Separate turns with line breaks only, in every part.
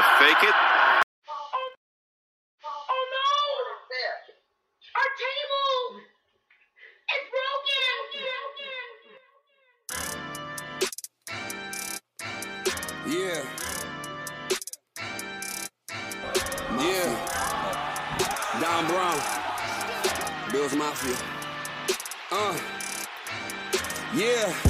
gonna fake it.
No! Our table! It's broken!
Yeah. Yeah. Don Brown. Bills Mafia. Uh. Yeah.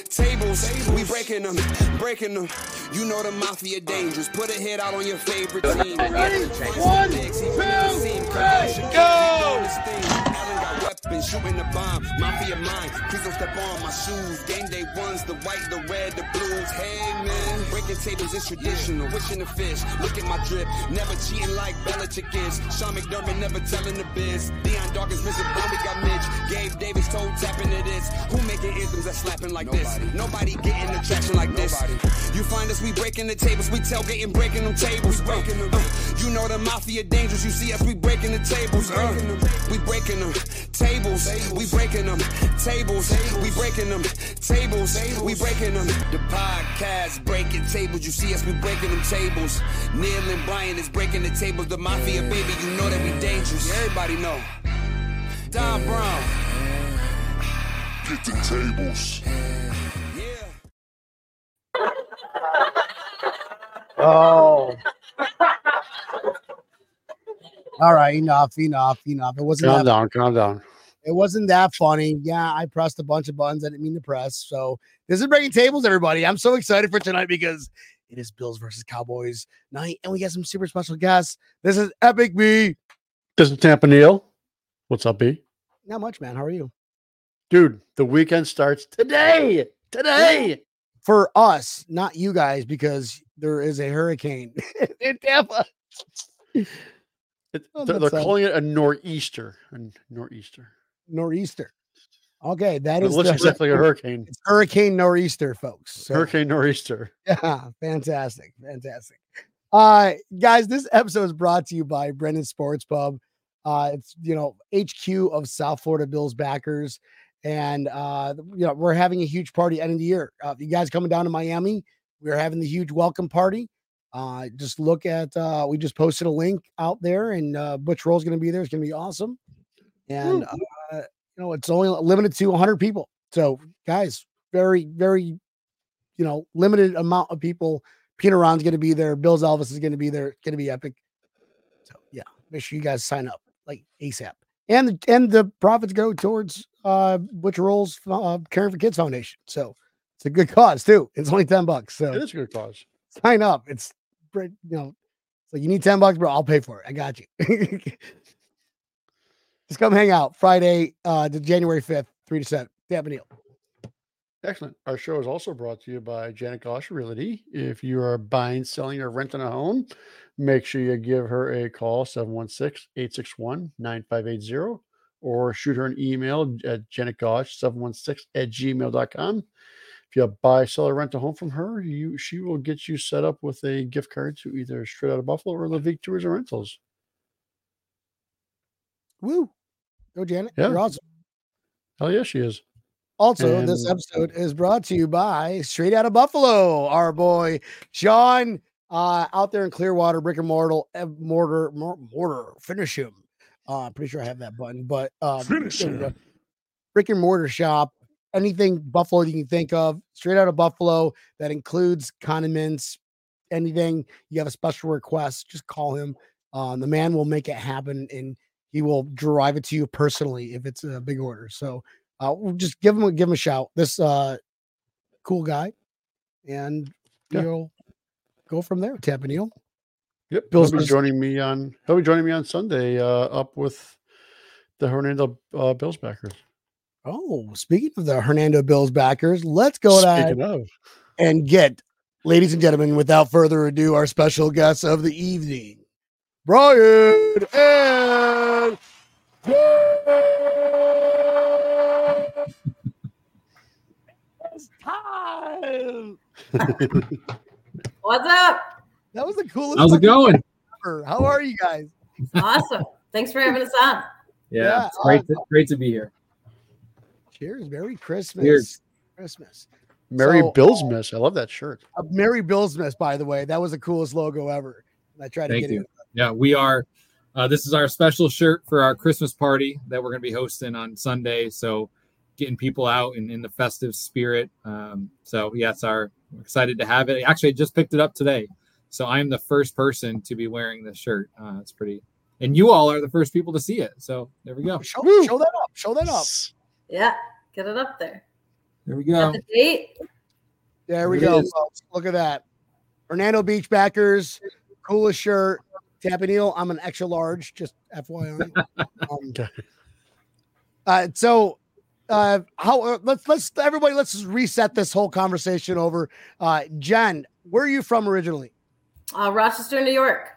breaking them. Breaking them You know the mafia dangerous. Put a hit out on your favorite team.
Ready? One, two, three,
go! Weapons, shooting the bomb, mafia mind. Please don't step on my shoes. Game day ones, the white, the red, the blues. Hey man, breaking tables is traditional. Wishing the fish, look at my drip. Never cheating like Belichick is. Sean McDermott never telling the biz. Dion Dawkins, Brown, we got Mitch. Gabe Davis told tapping to this. Who making anthems that slapping like this? Nobody getting the traction like this. You find us, we breaking the tables. We tailgating, breaking them tables. breaking them. you know the mafia dangerous. You see us, we breaking the tables. Uh, we breaking them tables. We breaking them tables. We breaking them tables. We breaking them. The podcast breaking tables. You see us, we breaking them tables. Neil and Brian is breaking the tables. The mafia, baby, you know that we dangerous. Everybody know. Don Brown.
Get the tables.
Oh. All right, enough, enough, enough. It wasn't
Calm
that,
down, calm down.
It wasn't that funny. Yeah, I pressed a bunch of buttons I didn't mean to press. So this is breaking tables, everybody. I'm so excited for tonight because it is Bills versus Cowboys night, and we got some super special guests. This is Epic B.
This is Tampa Neil. What's up, B?
Not much, man. How are you?
Dude, the weekend starts today. Today.
For us, not you guys, because there is a hurricane in Tampa.
It-
Oh,
they're they're calling it a nor'easter. A nor'easter.
Nor'easter. Okay, that
It
is
looks
the-
exactly a hurricane.
It's Hurricane Nor'easter, folks. So-
Hurricane nor'easter.
Yeah, fantastic, fantastic. Uh, guys, this episode is brought to you by Brendan Sports Pub. Uh, it's you know HQ of South Florida Bills backers, and uh, you know we're having a huge party end of the year. Uh, you guys coming down to Miami? We're having the huge welcome party. Uh, just look at uh, we just posted a link out there, and uh, Butch Rolle's going to be there. It's going to be awesome, and uh, you know it's only limited to 100 people. So, guys, very very you know, limited amount of people. Pinto Ron's going to be there. Bill's Elvis is going to be there. It's going to be epic. So yeah, make sure you guys sign up like ASAP. And the, and the profits go towards uh Butch Rolle's uh, Caring for Kids Foundation. So it's a good cause too. It's only ten bucks. So
It is a good cause.
sign up. It's you know, it's like you need ten bucks, bro. I'll pay for it. I got you. Just come hang out Friday, uh, the January fifth, three to seven. Tampa Neil.
Excellent. Our show is also brought to you by Janet Gosh Realty. If you are buying, selling, or renting a home, make sure you give her a call 716 861 9580 or shoot her an email at janetgosh716 at gmail.com. If you buy, sell, or rent a home from her, you she will get you set up with a gift card to either Straight Out of Buffalo or Levique Tours and Rentals.
Woo. Go Janet.
Yeah.
You're awesome.
Hell yeah, she is.
Also, this episode is brought to you by Straight Out of Buffalo, our boy Sean, uh, out there in Clearwater, brick and mortar, eh, mortar, mortar, finish him. Uh, pretty sure I have that button, but um,
Finish
there we go.
him.
brick and mortar shop, anything Buffalo you can think of, straight out of Buffalo. That includes condiments, anything you have a special request, just call him. Um, the man will make it happen, and he will drive it to you personally if it's a big order. So uh, we'll just give him a give him a shout. This uh, cool guy, and
Yeah.
you'll go from there. Tampa Neil.
Yep.
Bill's
he'll be joining me on he'll be joining me on Sunday uh up with the Hernando uh, Bills backers.
Oh, speaking of the Hernando Bills backers, let's go
of
and get, ladies and gentlemen, without further ado, our special guest of the evening. Brian and It's time.
What's up?
That was the coolest.
How's it going?
ever. How are you guys?
Awesome. Thanks for having us on.
Yeah,
Yeah,
it's great. To, great to be here.
Cheers. Merry Christmas.
Cheers.
Christmas.
Merry
So,
Bill's
uh,
I love that shirt.
Uh, Merry Bill's Miss, by the way. That was the coolest logo ever. I tried to
Thank
get
you.
it.
Yeah, we are. Uh, this is our special shirt for our Christmas party that we're going to be hosting on Sunday. So, getting people out in, in the festive spirit. Um, so, yes, our we're excited to have it. Actually, I just picked it up today. So, I'm the first person to be wearing this shirt. Uh, it's pretty, and you all are the first people to see it. So, there we go.
Show, show that up. Show that up.
Yeah, get it up there.
There we go.
the date.
There we
it
go, folks. Look at that. Hernando Beach backers, coolest shirt. Tampa Neil, I'm an extra large, just FYI. um,
Okay.
uh, so, uh, how uh, let's let's everybody let's just reset this whole conversation over. Uh, Jen, where are you from originally?
Uh, Rochester, New York.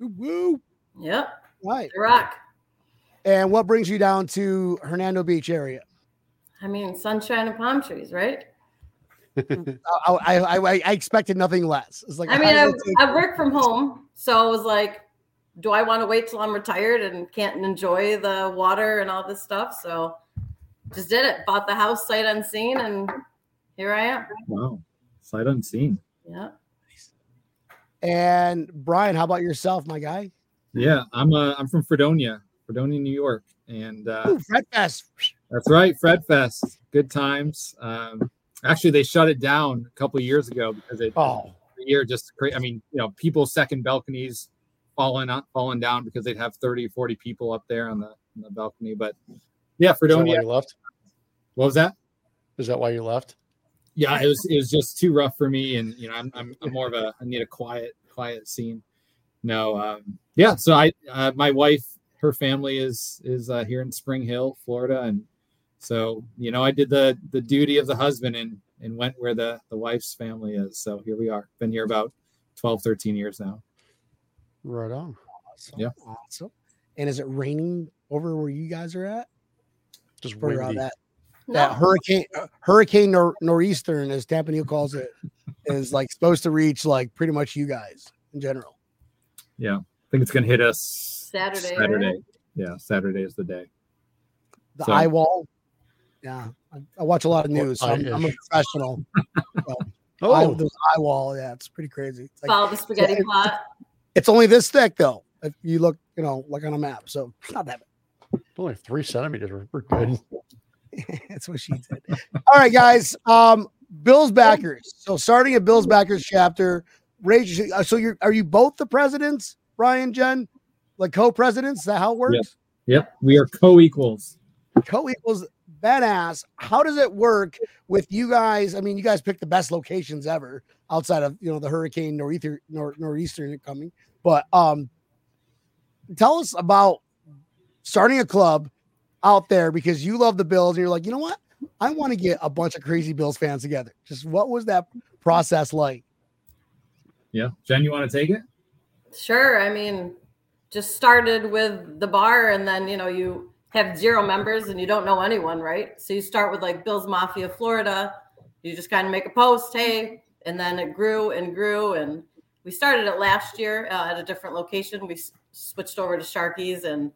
Woo, woo.
Yep.
Right.
The Rock.
And what brings you down to Hernando Beach area?
I mean, sunshine and palm trees, right?
I, I, I, I expected nothing less. It's like
I mean,
I,
I, I work from home, so I was like, do I want to wait till I'm retired and can't enjoy the water and all this stuff? So just did it. Bought the house sight unseen, and here I am.
Wow. Sight unseen.
Yeah.
and Brian, how about yourself, my guy?
Yeah, I'm uh, I'm from Fredonia, Fredonia, New York, and uh,
Ooh, Fred Fest.
That's right, Fred Fest. Good times. Um, actually, they shut it down a couple of years ago because it
Oh,
the year just cra- I mean, you know, people's second balconies falling out, falling down because they'd have 30, 40 people up there on the, on the balcony. But yeah,
is that why
Fredonia.
you left?
What was that?
Is that why you left?
Yeah, it was it was just too rough for me, and you know, I'm I'm, I'm more of a I need a quiet quiet scene. No, um, yeah. So I uh, my wife, her family is is uh, here in Spring Hill, Florida, and so you know, I did the the duty of the husband and and went where the the wife's family is. So here we are. Been here about 12, 13 years now.
Right on.
Awesome.
Yeah.
Awesome. And is it raining over where you guys are at?
Just
For uh,
windy.
that
No.
that hurricane uh, hurricane nor- nor'eastern, as Tampa Neil calls it, is like supposed to reach like pretty much you guys in general.
Yeah, I think it's gonna hit us
Saturday, right?
Saturday. Yeah, Saturday is the day.
The
So-
eye wall. Yeah, I, I watch a lot of news. So I'm, I'm a
eye-ish.
professional. Eye,
Oh,
those eye wall. Yeah, it's pretty crazy. It's, like,
Follow the spaghetti
it-
plot.
it's only this thick though. If you look, you know, like on a map. So it's not that
only three centimeters. We're- We're good.
That's what she said. All right, guys. Um, Bills backers. So starting a Bills backers chapter. Rage. uh, So you're are you both the presidents, Brian, Jen, like co-presidents? Is that how it works?
Yep, we are co-equals.
Co-equals badass. How does it work with you guys? I mean, you guys picked the best locations ever outside of you know the hurricane nor'easter nor, nor'eastern coming. But um tell us about starting a club out there because you love the Bills and you're like, you know what? I want to get a bunch of crazy Bills fans together. Just what was that process like?
Yeah, Jen, you want to take it?
Sure. I mean, just started with the bar, and then you know you have zero members and you don't know anyone, right? So you start with like Bill's Mafia Florida. You just kind of make a post, hey, and then it grew and grew, and we started it last year uh, at a different location. We s- switched over to Sharkies, and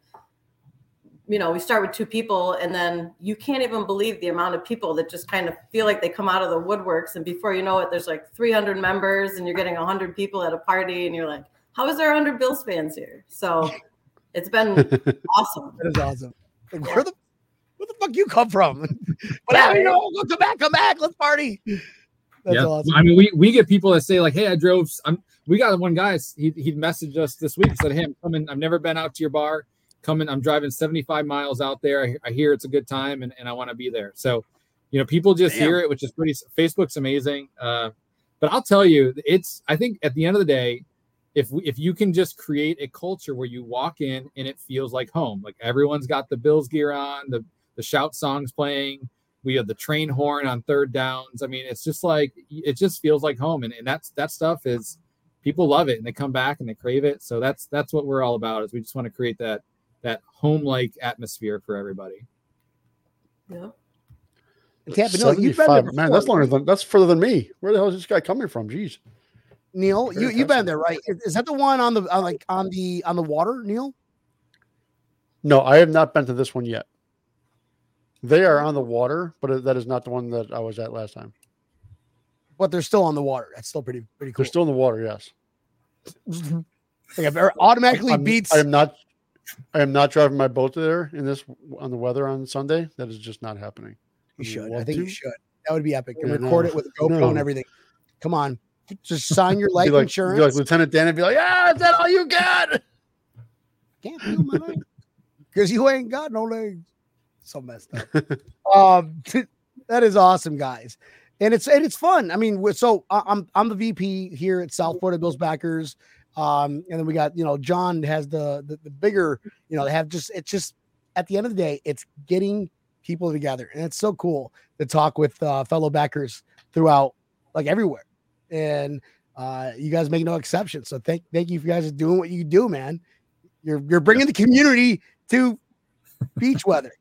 you know we start with two people, and then you can't even believe the amount of people that just kind of feel like they come out of the woodworks, and before you know it, there's like 300 members, and you're getting 100 people at a party, and you're like how is there 100 Bills fans here? So it's been awesome.
That is awesome. Like, where the where the fuck you come from? but
Yeah,
I you know, come back, come back, let's party. That's
yeah.
awesome.
I mean, we, we get people that say like, "Hey, I drove." I'm, we got one guy. He he messaged us this week. Said, "Hey, I'm coming. I've never been out to your bar. Coming. I'm driving 75 miles out there. I, I hear it's a good time, and, and I want to be there." So, you know, people just
Damn.
hear it, which is pretty. Facebook's amazing. Uh, but I'll tell you, it's. I think at the end of the day, if we, if you can just create a culture where you walk in and it feels like home, like everyone's got the Bills gear on, the the shout songs playing, we have the train horn on third downs. I mean, it's just like it just feels like home, and, and that's that stuff is people love it and they come back and they crave it. So that's that's what we're all about. Is we just want to create that that home like atmosphere for everybody.
Yeah.
And Tampa, no, you've been there
Man, that's
before,
longer than that's further than me. Where the hell is this guy coming from? Jeez.
Neil,
Very
you you've been there, right? Is, that the one on the on like on the on the water, Neil?
No, I have not been to this one yet. They are on the water, but that is not the one that I was at last time.
But they're still on the water. That's still pretty pretty cool.
They're still in the water, yes.
like it automatically
I'm-
beats.
I am not. I am not driving my boat there in this on the weather on Sunday. That is just not happening.
you should. I think you should. That would be epic. And
Yeah,
record
no,
it with a GoPro and everything. Come on, just sign your life
like,
insurance.
like Lieutenant Dan and be like, "Yeah, is that all you got?"
Can't feel my legs because you ain't got no legs. So messed up. um, that is awesome, guys, and it's and it's fun. I mean, so I'm I'm the VP here at South Florida Bills backers, um, and then we got you know John has the the, the bigger you know they have just it's just at the end of the day it's getting people together, and it's so cool to talk with uh, fellow backers throughout like everywhere, and uh, you guys make no exception. So thank thank you for guys doing what you do, man. You're you're bringing the community to beach weather.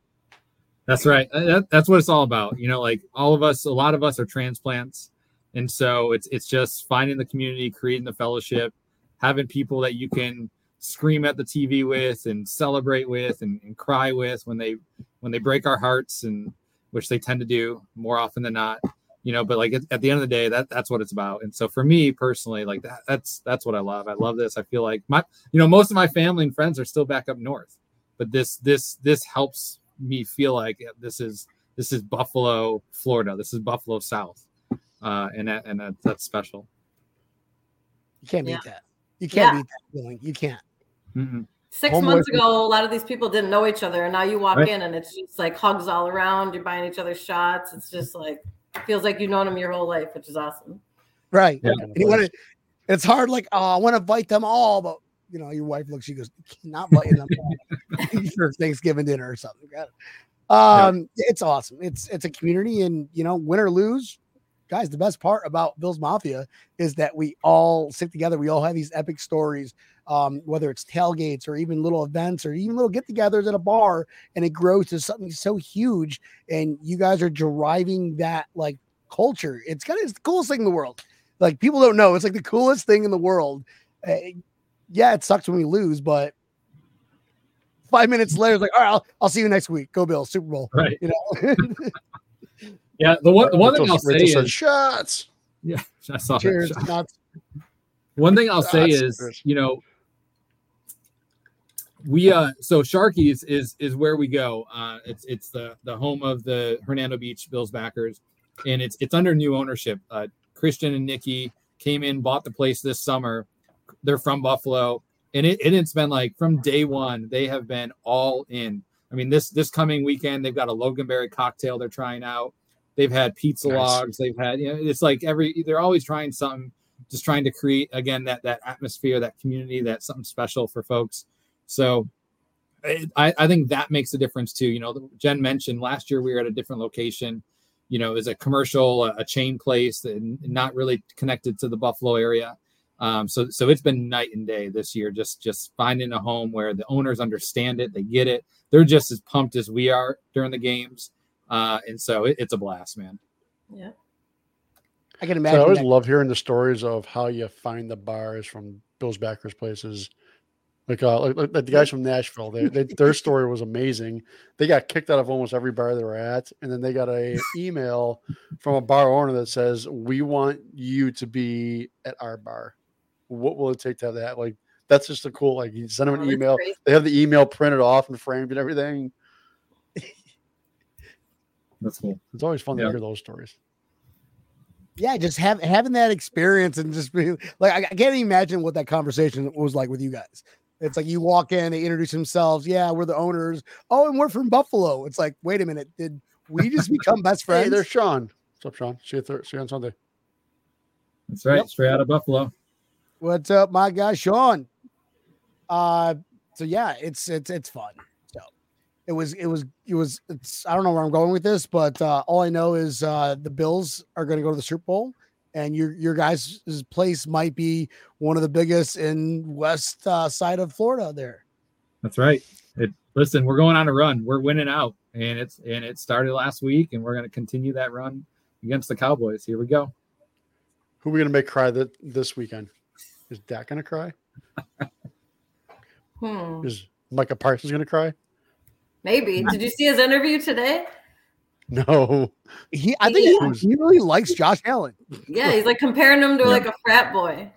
That's right. Uh, That, that's what it's all about. You know, like all of us, a lot of us are transplants, and so it's it's just finding the community, creating the fellowship, having people that you can scream at the TV with and celebrate with and, and cry with when they when they break our hearts, and which they tend to do more often than not. You know, but like at, at the end of the day, that that's what it's about. And so for me personally, like that, that's that's what I love. I love this. I feel like my, you know, most of my family and friends are still back up north, but this this this helps me feel like this is this is Buffalo, Florida. This is Buffalo South, uh, and that, and that, that's special.
You can't beat
Yeah.
that. You can't
Yeah.
beat that feeling. You can't.
Mhm.
Six
Home
months
away
ago, a lot of these people didn't know each other, and now you walk
Right.
in and it's just like hugs all around. You're buying each other shots. It's just like it feels like you've known them your whole life, which is awesome.
Right.
Yeah.
And you wanna- it's hard, like, oh, I want to bite them all, but you know, your wife looks, she goes, not biting them all for Thanksgiving dinner or something. Got it. Um, it's awesome. It's it's a community, and you know, win or lose, guys. The best part about Bill's Mafia is that we all sit together. We all have these epic stories, um, whether it's tailgates or even little events or even little get-togethers at a bar, and it grows to something so huge. And you guys are driving that like culture. It's kind of it's the coolest thing in the world. Like people don't know, it's like the coolest thing in the world. Uh, yeah, it sucks when we lose, but five minutes later, it's like, all right, I'll, I'll see you next week. Go Bills, Super Bowl.
Right.
You know,
Yeah. The one the one thing I'll say
said,
is
shots.
yeah. I saw that.
cheers.
One thing I'll say is, you know, we uh so Sharkies is is where we go. Uh it's it's the the home of the Hernando Beach Bills backers and it's it's under new ownership. Uh Christian and Nikki came in, bought the place this summer. They're from Buffalo and it, and it's been like from day one, they have been all in. I mean, this this coming weekend, they've got a Loganberry cocktail they're trying out. They've had pizza
Nice.
logs. They've had, you know, it's like every they're always trying something, just trying to create again that that atmosphere, that community, that something special for folks. So I, I think that makes a difference too. You know, Jen mentioned last year we were at a different location. You know, is a commercial, a, a chain place, and not really connected to the Buffalo area. Um, so so it's been night and day this year. Just just finding a home where the owners understand it, they get it. They're just as pumped as we are during the games, uh, and so it, it's a blast, man.
Yeah.
I can
So I always
that.
love hearing the stories of how you find the bars from Bill's backers places. Like, uh, like, like the guys from Nashville, they, they, their story was amazing. They got kicked out of almost every bar they were at, and then they got a email from a bar owner that says, "We want you to be at our bar. What will it take to have that?" Like, that's just a cool. Like, you send them an
that's
email.
great.
They have the email printed off and framed and everything.
That's cool.
It's always fun
Yeah.
to hear those stories.
yeah, just have having that experience and just be like, I, I can't even imagine what that conversation was like with you guys. It's like you walk in, they introduce themselves. Yeah, we're the owners. Oh, and we're from Buffalo. It's like, wait a minute, did we just become best friends?
Hey, there's Sean. What's up, Sean? See you, thir- see you on Sunday.
That's right,
Yep.
straight out of Buffalo.
What's up, my guy Sean? Uh, so yeah, it's it's it's fun. So it was it was it was it's I don't know where I'm going with this, but uh, all I know is uh, the Bills are going to go to the Super Bowl, and your your guys' place might be one of the biggest in west uh, side of Florida. There,
That's right. It, listen, we're going on a run. We're winning out, and it's and it started last week, and we're going to continue that run against the Cowboys. Here we go.
Who are we gonna make cry that this weekend? Is Dak gonna cry?
Hmm.
Is Micah Parsons gonna cry?
Maybe. Did you see his interview today?
No.
he I think
Yeah.
he, he really likes Josh Allen.
Yeah, he's like comparing him to like a frat boy.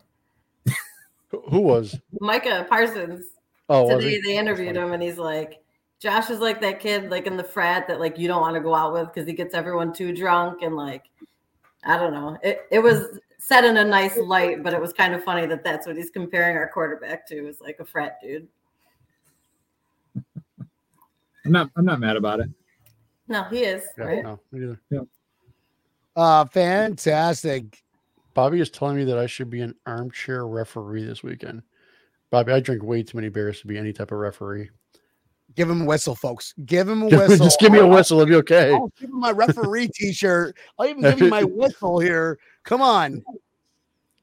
Who- was?
Micah Parsons.
Oh,
Today
he?
they interviewed him and he's like, Josh is like that kid like in the frat that like you don't want to go out with because he gets everyone too drunk and like I don't know. It it was set in a nice light, but it was kind of funny that that's what he's comparing our quarterback to is like a frat dude.
I'm not. I'm not mad about it.
No, he is
Yeah,
right.
no, me neither.
Uh, fantastic.
Bobby is telling me that I should be an armchair referee this weekend. Bobby, I drink way too many beers to be any type of referee.
Give him a whistle, folks. Give him a whistle.
Just give me a
I'll-
whistle, it'll be okay.
I'll give him my referee T-shirt. I'll even give you my whistle here. Come on.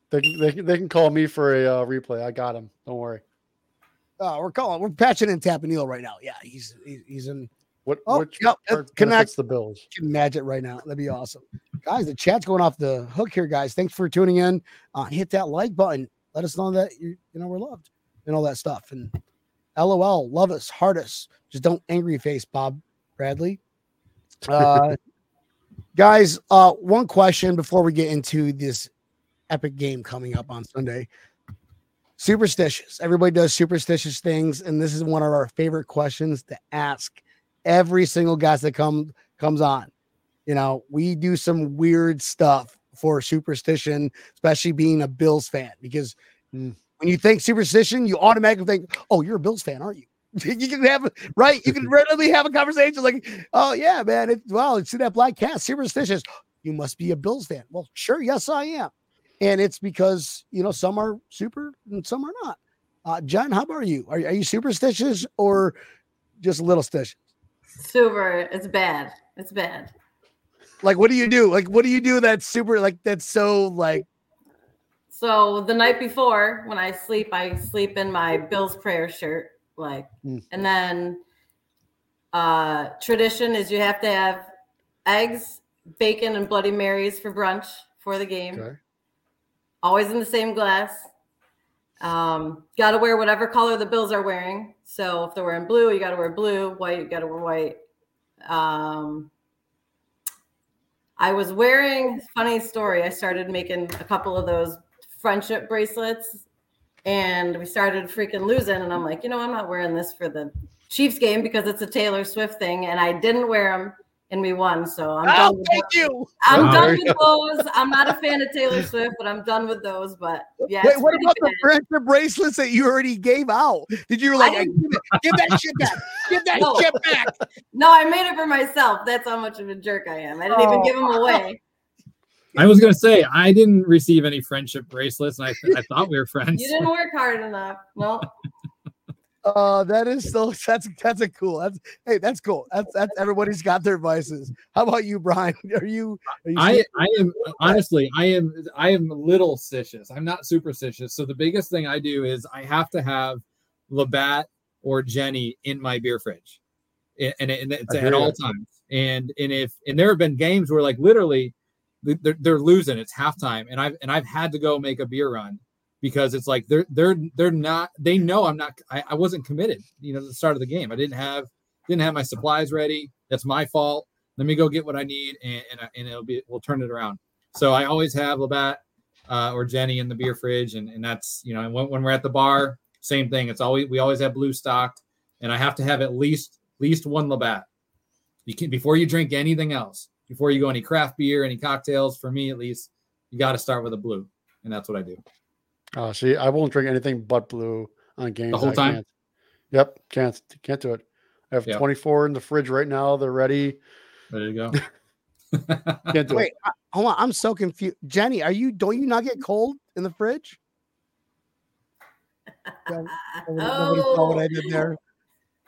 They, can- they, can- they can call me for a uh, replay. I got him. Don't worry.
Uh, we're calling. We're patching in Tampa Neil right now. Yeah, he's he's, he's in.
What?
Oh,
which
yep, it
part
connect-
benefits the Bills?
Can magic right now. That'd be awesome, guys. The chat's going off the hook here, guys. Thanks for tuning in. Uh, hit that like button. Let us know that you you know we're loved and all that stuff. And LOL, love us, heart us. Just don't angry face Bob Bradley. Uh, guys, uh, one question before we get into this epic game coming up on Sunday. Superstitious. Everybody does superstitious things, and this is one of our favorite questions to ask every single guest that come comes on. You know, we do some weird stuff for superstition, especially being a Bills fan, because
Mm.
when you think superstition, you automatically think, "Oh, you're a Bills fan, aren't you?" you can have right. You can readily have a conversation like, "Oh yeah, man, it, wow, see that black cat, superstitious. You must be a Bills fan." Well, sure, yes, I am, and it's because you know some are super and some are not. Uh, John, how about you? Are, are you superstitious or just a little stitious?
Super, it's bad. It's bad.
Like, what do you do? Like, what do you do that's super, like, that's so, like,
So the night before, when I sleep, I sleep in my Bill's prayer shirt, like,
Mm.
and then uh tradition is you have to have eggs, bacon, and Bloody Marys for brunch for the game.
Okay.
Always in the same glass. Um, got to wear whatever color the Bills are wearing. So if they're wearing blue, you got to wear blue. White, you got to wear white. Um, I was wearing funny story. I started making a couple of those friendship bracelets, and we started freaking losing. And I'm like, you know, I'm not wearing this for the Chiefs game because it's a Taylor Swift thing, and I didn't wear them, and we won. So I'm oh, done.
oh,
With
thank you.
I'm
Wow.
done
There you
with those. I'm not a fan of Taylor Swift, but I'm done with those. But yeah,
Wait, what
pretty
about the friendship bracelets that you already gave out? Did you like,
I
give, that shit back? Give that
No.
shit back.
No, I made it for myself. That's how much of a jerk I am. I didn't even
Oh.
give them away.
I was gonna say I didn't receive any friendship bracelets, and I, th- I thought we were friends.
You didn't work hard enough. No,
Uh, that is so that's that's a cool. That's hey, that's cool. That's that's everybody's got their vices. How about you, Brian? Are you? Are you
I, I am honestly I am I am little stitious. I'm not superstitious. So the biggest thing I do is I have to have Labatt or Genny in my beer fridge, A- and, and it's at all times. And and if and there have been games where like literally they're, they're losing. It's halftime, and I've and I've had to go make a beer run because it's like they're they're they're not. They know I'm not. I, I wasn't committed. You know, at the start of the game, I didn't have didn't have my supplies ready. That's my fault. Let me go get what I need, and and, and it'll be we'll turn it around. So I always have Labatt uh, or Genny in the beer fridge, and, and that's you know, when, when we're at the bar, same thing. It's always we always have blue stocked, and I have to have at least least one Labatt. You can before you drink anything else, before you go any craft beer, any cocktails. For me, at least, you got to start with a blue, and that's what I do.
Oh, see, I won't drink anything but blue on games.
The whole
I
time?
Can't. Yep, can't can't do it. I have
Yeah.
24 in the fridge right now. They're ready.
There you go.
Can't do
Wait,
it.
I- hold on. I'm so confused. Jenny, are you? Don't you not get cold in the fridge? Yeah, Nobody what I
oh,
did there.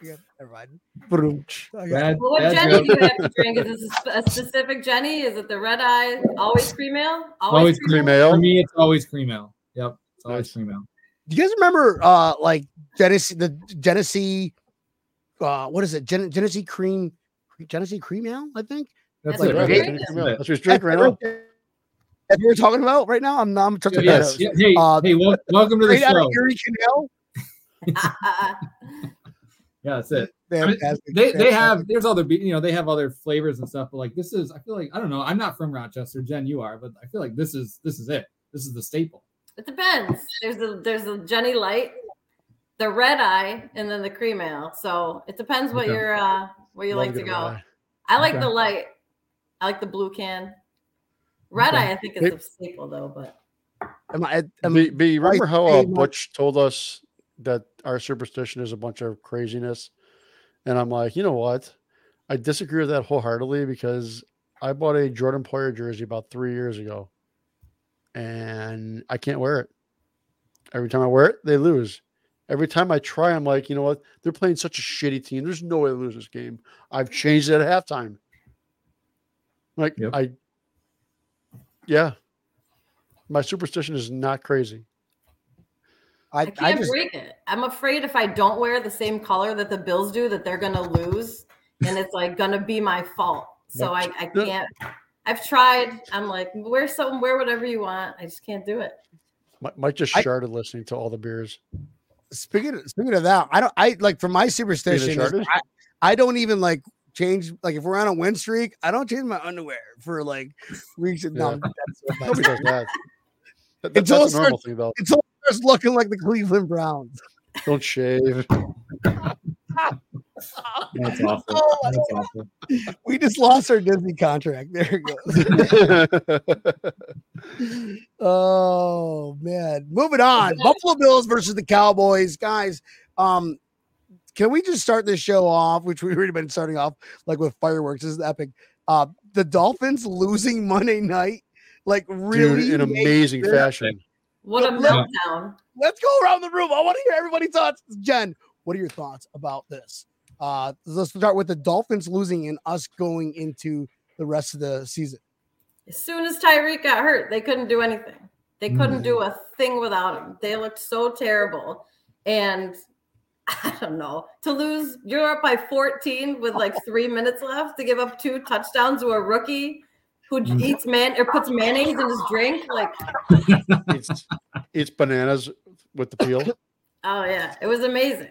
Yeah, never mind. I got-
Bad,
Well, what Jenny
joke.
do you have to drink? Is this a specific Genny? Is it the red eye? Always cream ale?
Always
Cream ale.
For me, it's always cream ale. Yep, it's always
Nice.
cream ale.
Do you guys remember uh like Genesee the Genesee uh what is it? Gen- Genesee cream Genesee cream ale, I think?
That's
That's
it.
what
right
it
there.
is.
That's what
That's
he's drinking right now.
That's what we're talking about right now. I'm not I'm touching
Yes.
yes.
Yeah, Hey,
Uh,
hey, wel- welcome to the
Straight out of
show.
Erie Canal.
Yeah, that's it. I mean, they they have there's other be- you know they have other flavors and stuff but like this is i feel like i don't know i'm not from rochester jen you are but i feel like this is this is it this is the staple
It depends. There's a there's a Genny Light, the red eye, and then the cream ale. So it depends what
Okay.
you're uh where you
Love
like to go.
eye.
I like
Okay.
the light. I like the blue can. Red
Okay.
eye, I think is a staple though, but
Am I, am,
B, B, remember how
say
uh, Butch told us that our superstition is a bunch of craziness? And I'm like, you know what? I disagree with that wholeheartedly because I bought a Jordan Poyer jersey about three years ago and I can't wear it. Every time I wear it, they lose. Every time I try, I'm like, you know what? They're playing such a shitty team. There's no way to lose this game. I've changed it at halftime. Like,
Yep.
I, yeah, my superstition is not crazy.
I
I,
can't
I just
break it. I'm afraid if I don't wear the same color that the Bills do, that they're gonna lose, and it's like gonna be my fault. So I, I can't. I've tried. I'm like, wear something, wear whatever you want. I just can't do it.
Mike just
I-
listening to all the beers.
speaking of, speaking of that, I don't I like for my superstition is I, I don't even like change like if we're on a win streak, I don't change my underwear for like weeks. and No,
Yeah.
that's,
Nobody does that. That- that-
Until
that's
it
a normal thing, though.
until it starts looking like the Cleveland Browns.
Don't shave.
that's awful
Oh,
that's awful
We just lost our Disney contract. There it goes. oh man. Moving on. Buffalo Bills versus the Cowboys. Guys, um, can we just start this show off, which we've already been starting off like with fireworks? This is epic. Uh the Dolphins losing Monday night, like really
Dude, in
made-
amazing fashion.
What a
Look, look.
meltdown!
Let's go around the room. I want to hear everybody's thoughts. Jen, what are your thoughts about this? Uh let's start with the Dolphins losing and us going into the rest of the season.
As soon as Tyreek got hurt, they couldn't do anything. They couldn't do
Mm.
a thing without him. They looked so terrible. And I don't know, to lose, you're up by 14 with like three minutes left to give up two touchdowns to a rookie who
Mm.
eats man or puts mayonnaise in his drink. Like,
It's, it's bananas with the peel.
oh yeah, it was amazing.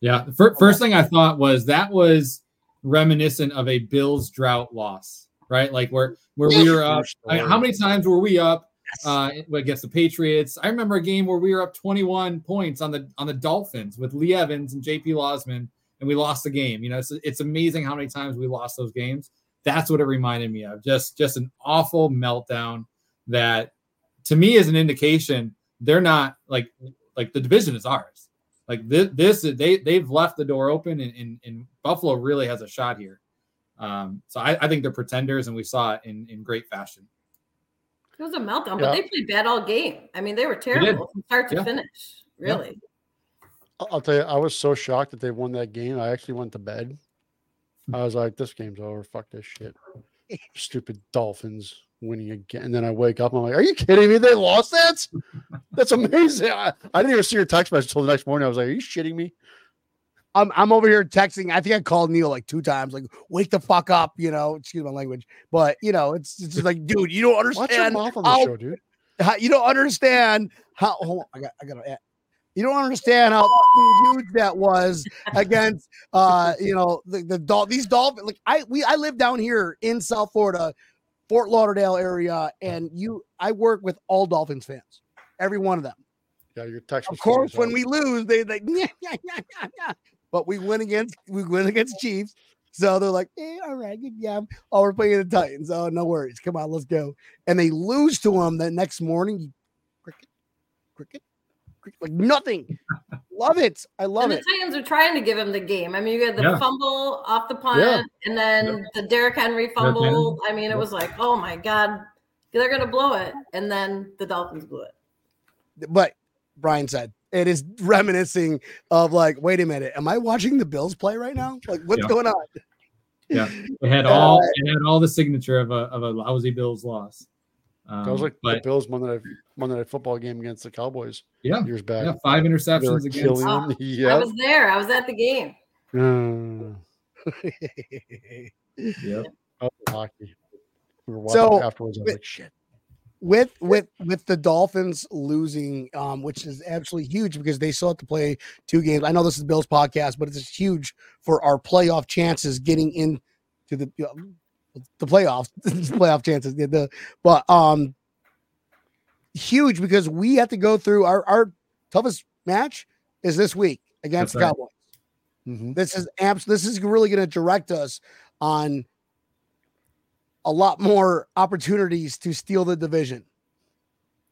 Yeah the fir- first thing i thought was that was reminiscent of a bills drought loss right? Like where where we were up I mean, how many times were we up uh against the patriots? I remember a game where we were up 21 points on the on the dolphins with lee evans and jp losman and we lost the game you know? It's, it's amazing how many times we lost those games. That's what it reminded me of just just an awful meltdown that to me is an indication they're not like like the division is ours like this, this is they they've left the door open and, and, and buffalo really has a shot here um so I, I think they're pretenders and we saw it in in great fashion
It was a meltdown,
Yeah.
but they played bad all game. I mean, they were terrible from start to
Yeah.
finish. Really.
I'll I'll tell you, I was so shocked that they won that game. I actually went to bed. I was like, this game's over. Fuck this shit. Stupid Dolphins winning again. And then I wake up. I'm like, are you kidding me? They lost that? That's amazing. I, I didn't even see your text message until the next morning. I was like, are you shitting me?
I'm I'm over here texting. I think I called Neil like two times, like wake the fuck up, you know. Excuse my language, but you know, it's, it's just like, dude, you don't
Watch your
understand.
mouth on the
how-
show, dude.
how- you don't understand how. Hold on, I got I got to. You don't understand how huge that was against, uh, you know, the the Dol- these Dolphins. Like I we I live down here in South Florida, Fort Lauderdale area, and you I work with all Dolphins fans, every one of them.
Yeah, your text.
Of course, when we lose, they like, yeah, yeah, yeah, yeah, yeah. But we win against we win against Chiefs. So they're like, eh, all right, good job. Oh, we're playing the Titans. Oh, no worries. Come on, let's go. And they lose to them the next morning. Cricket, cricket, like nothing. love it. I love
and the
it.
Titans are trying to give him the game. I mean, you had the
Yeah.
fumble off the punt,
Yeah.
and then the Derrick Henry fumble. I mean, it was like, oh my god, they're gonna blow it, and then the Dolphins blew it.
But Brian said, It is reminiscing of like, wait a minute, am I watching the Bills play right now? Like, what's
Yeah.
going on?
Yeah, it had uh, all it had all the signature of a of a lousy Bills loss. Um,
That was like the
but
Bills Monday night, Monday night football game against the Cowboys
yeah,
years back.
yeah, five interceptions against.
killing
Oh,
them.
I was there. I was at the game.
Uh,
Yep.
oh, hockey. We were watching
So,
afterwards. I was
but-
like, shit.
with with with the Dolphins losing, um, which is absolutely huge because they still have to play two games. I know this is Bill's podcast, but it's huge for our playoff chances getting in to the you know, the playoffs, playoff chances. The, the but um, huge because we have to go through our our toughest match is this week against the
That's right.
Cowboys.
Mhm.
This is abs- This is really going to direct us on a lot more opportunities to steal the division.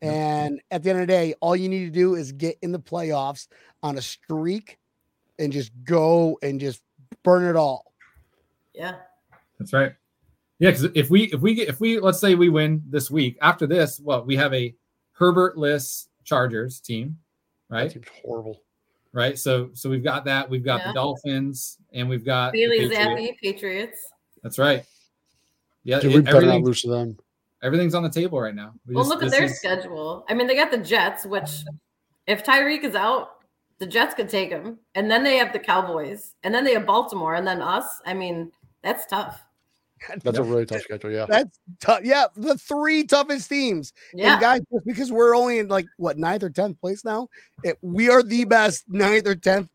And at the end of the day, all you need to do is get in the playoffs on a streak and just go and just burn it all.
Yeah.
That's right. Yeah, because if we if we get if we let's say we win this week, after this, well, we have a Herbertless Chargers team,
That
right?
team's horrible.
Right. So so we've got that. We've got
Yeah.
the Dolphins, and we've got the
Bailey
Patriots.
Zappe, Patriots.
That's right. Yeah,
Dude,
it-
we better not lose to them.
everything's on the table right now. We
Well,
just-
look at their
is-
schedule. I mean, they got the Jets, which if Tyreek is out, the Jets could take him. And then they have the Cowboys. And then they have Baltimore. And then us. I mean, that's tough.
That's a really tough schedule. Yeah.
That's tough. Yeah, the three toughest teams.
Yeah.
And guys, just because we're only in like what ninth or tenth place now, it, we are the best ninth or tenth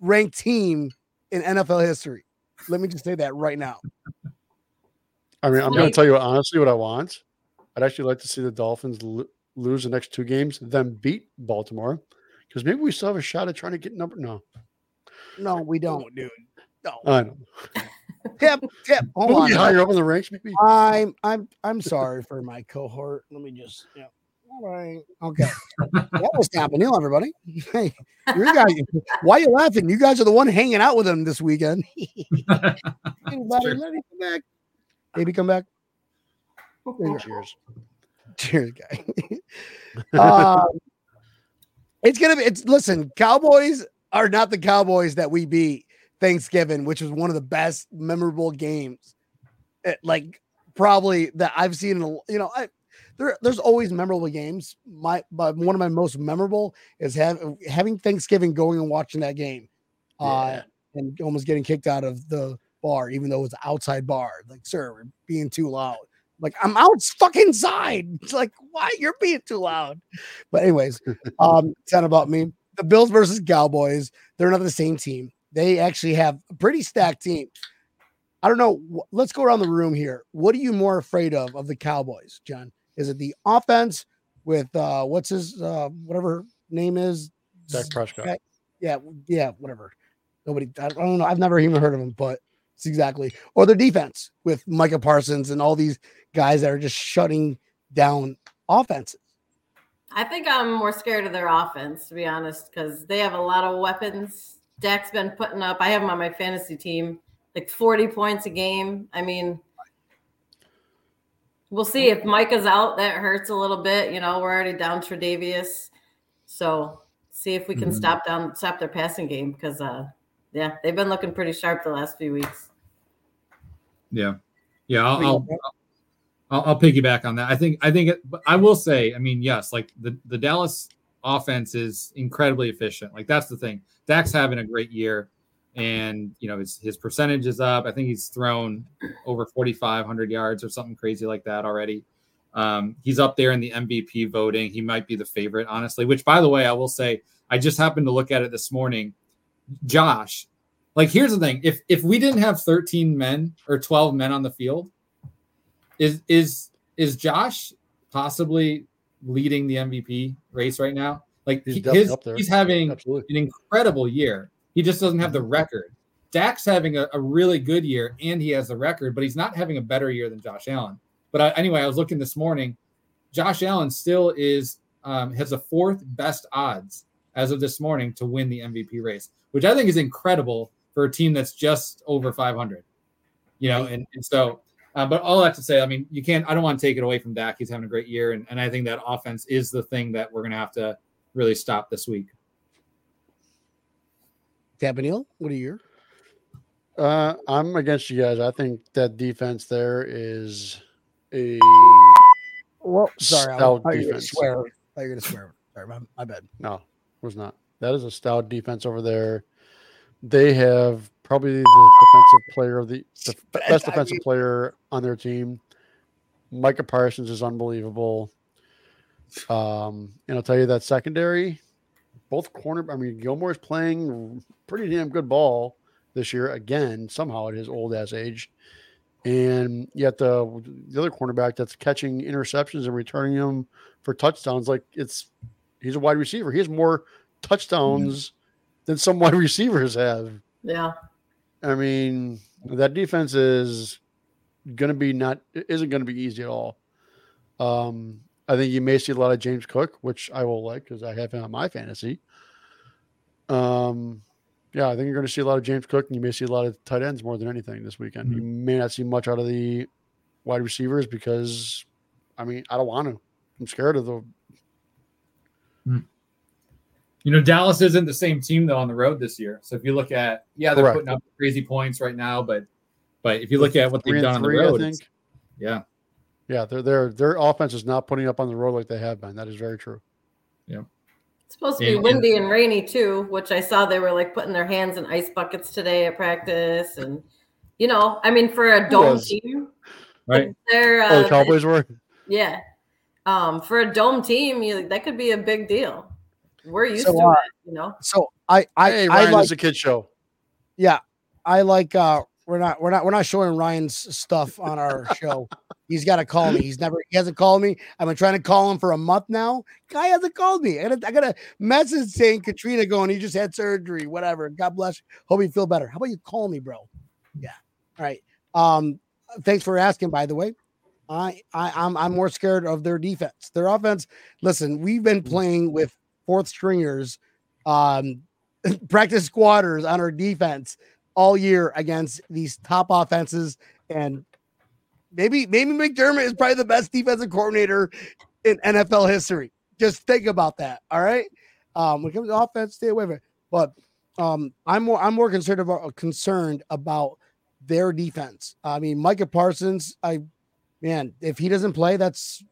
ranked team in NFL history. Let me just say that right now.
I mean, I'm going to tell you honestly what I want. I'd actually like to see the Dolphins lo- lose the next two games, then beat Baltimore, because maybe we still have a shot at trying to get number. No,
No, we don't, dude. No.
I don't.
Tip, tip. Hold
Maybe
on.
higher up in the ranks, maybe.
I'm I'm I'm sorry for my cohort. Let me just yeah. All right. Okay. that was Tampa Neil, everybody. Hey, you guys, why are you laughing? You guys are the one hanging out with him this weekend. Anybody, let me come back. Maybe come back.
Cheers.
Cheers, guy. um, it's gonna be. It's listen. Cowboys are not the Cowboys that we beat Thanksgiving, which was one of the best memorable games. eh, like probably that I've seen. In a, you know, I there, there's always memorable games. My, but one of my most memorable is have, having Thanksgiving, going and watching that game, uh, and almost getting kicked out of the bar, even though it was an outside bar. Like, sir, we're being too loud. Like, I'm out fucking side. It's like, why you're being too loud? But anyways, um, it's not about me. The Bills versus Cowboys, they're not the same team. They actually have a pretty stacked team. I don't know. Let's go around the room here. What are you more afraid of of the Cowboys, John? Is it the offense with uh what's his uh whatever name is?
Dak Prescott.
Yeah, yeah, whatever. Nobody, I don't know. I've never even heard of him, but it's exactly. Or the defense with Micah Parsons and all these guys that are just shutting down offenses.
I think I'm more scared of their offense, to be honest, because they have a lot of weapons. Dak's been putting up, I have him on my fantasy team, like 40 points a game. I mean, we'll see if Micah's out, that hurts a little bit. You know, we're already down Tre'Davious. So see if we can
Mhm.
stop down, stop their passing game because, uh, yeah, they've been looking pretty sharp the last few weeks.
Yeah, yeah. I'll, I'll, I'll, I'll piggyback on that. I think I think it, but I will say. I mean, yes, like the the Dallas offense is incredibly efficient. Like that's the thing. Dak's having a great year, and you know his his percentage is up. I think he's thrown over forty five hundred yards or something crazy like that already. Um, he's up there in the MVP voting. He might be the favorite, honestly. Which, by the way, I will say, I just happened to look at it this morning. Josh, like here's the thing: if if we didn't have 13 men or 12 men on the field, is is is Josh possibly leading the MVP race right now? Like
He's
he- his, he's having
Absolutely.
an incredible year. He just doesn't have the record. Dak's having a, a really good year and he has the record, but he's not having a better year than Josh Allen. But I, anyway, I was looking this morning. Josh Allen still is um, has the fourth best odds as of this morning to win the MVP race, which I think is incredible for a team that's just over 500. You know, and, and so, uh, but all that to say, I mean, you can't. I don't want to take it away from Dak. He's having a great year, and, and I think that offense is the thing that we're going to have to really stop this week.
Tampa Neil, what are you?
Uh, I'm against you guys. I think that defense there is a
Well, sorry, I, I
Stout
thought you were gonna
defense.
swear. I you were gonna swear. Sorry, my, my bad.
no, was not. That is a stout defense over there. They have probably the defensive player of the, best defensive player on their team. Micah Parsons is unbelievable. Um, and I'll tell you that secondary, both corner. I mean, Gilmore's playing pretty damn good ball this year again. Somehow at his old ass age, and yet the the other cornerback that's catching interceptions and returning them for touchdowns, like it's he's a wide receiver. He has more touchdowns than some wide receivers have.
Yeah.
I mean, that defense is going to be not isn't going to be easy at all. Um, I think you may see a lot of James Cook, which I will like because I have him on my fantasy. Um, yeah, I think you're going to see a lot of James Cook, and you may see a lot of tight ends more than anything this weekend. You may not see much out of the wide receivers because, I mean, I don't want to. I'm scared of the.
You know, Dallas isn't the same team though on the road this year. So if you look at, yeah, they're
Correct.
putting up crazy points right now, but but if you look at what they've
and
done on the
three, I
road,
think.
yeah,
Yeah, their their their offense is not putting up on the road like they have been. That is very true. Yeah.
It's supposed to be
And-
windy and rainy too, which I saw they were like putting their hands in ice buckets today at practice. And, you know, I mean, for a dome
was?
team,
right.
they're,
Oh, the
uh,
Cowboys were.
yeah. Um, for a dome team, you, that could be a big deal. We're used
So,
to
uh,
it, you know.
So I I
Hey,
I
Ryan,
like
it's a kid show.
yeah I like uh we're not we're not we're not showing Ryan's stuff on our show. He's got to call me. He's never he hasn't called me. I've been trying to call him for a month now. Guy hasn't called me. I got a, I got a message saying Katrina going. He just had surgery. Whatever. God bless. you. Hope you feel better. How about you call me, bro? Yeah. All right. Um. Thanks for asking. By the way, I, I I'm I'm more scared of their defense. Their offense. Listen, we've been playing with fourth stringers, um, practice squatters on our defense all year against these top offenses, and maybe maybe McDermott is probably the best defensive coordinator in NFL history. Just think about that. All right. Um, when it comes to offense, stay away from it. But um, I'm more I'm more concerned about concerned about their defense. I mean, Micah Parsons, I man, if he doesn't play, that's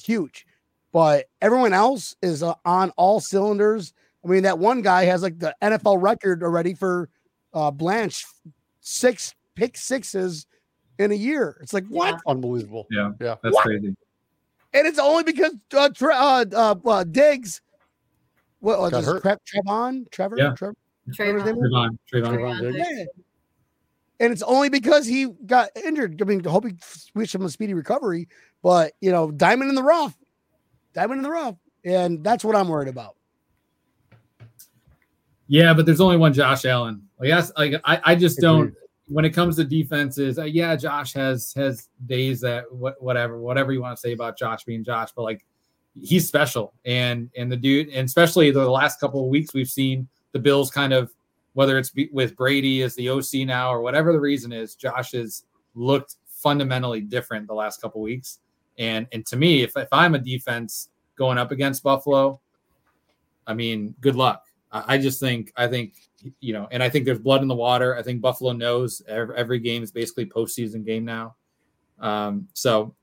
huge. But everyone else is uh, on all cylinders. I mean, that one guy has like the NFL record already for uh, Bland, six pick sixes in a year. It's like what?
Unbelievable.
Yeah.
Yeah.
That's
What?
crazy.
And it's only because uh, Tre- uh, uh, uh Diggs. What was
Got
this?
hurt.
Tre- Trevon? Trevor?
Yeah.
Trevor?
Trevon.
Trevon, Trevon.
Trevon Diggs.
Yeah. And it's only because he got injured. I mean, hope he wish him a speedy recovery. But you know, diamond in the rough, diamond in the rough, and that's what I'm worried about.
Yeah, but there's only one Josh Allen. Like that's like I, I just don't. When it comes to defenses, uh, yeah, Josh has has days that what whatever whatever you want to say about Josh being Josh, but like he's special and and the dude and especially the last couple of weeks we've seen the Bills kind of whether it's be, with Brady as the OC now or whatever the reason is, Josh has looked fundamentally different the last couple of weeks. And and to me, if if I'm a defense going up against Buffalo, I mean, good luck. I, I just think I think you know, and I think there's blood in the water. I think Buffalo knows every, every game is basically postseason game now. Um, so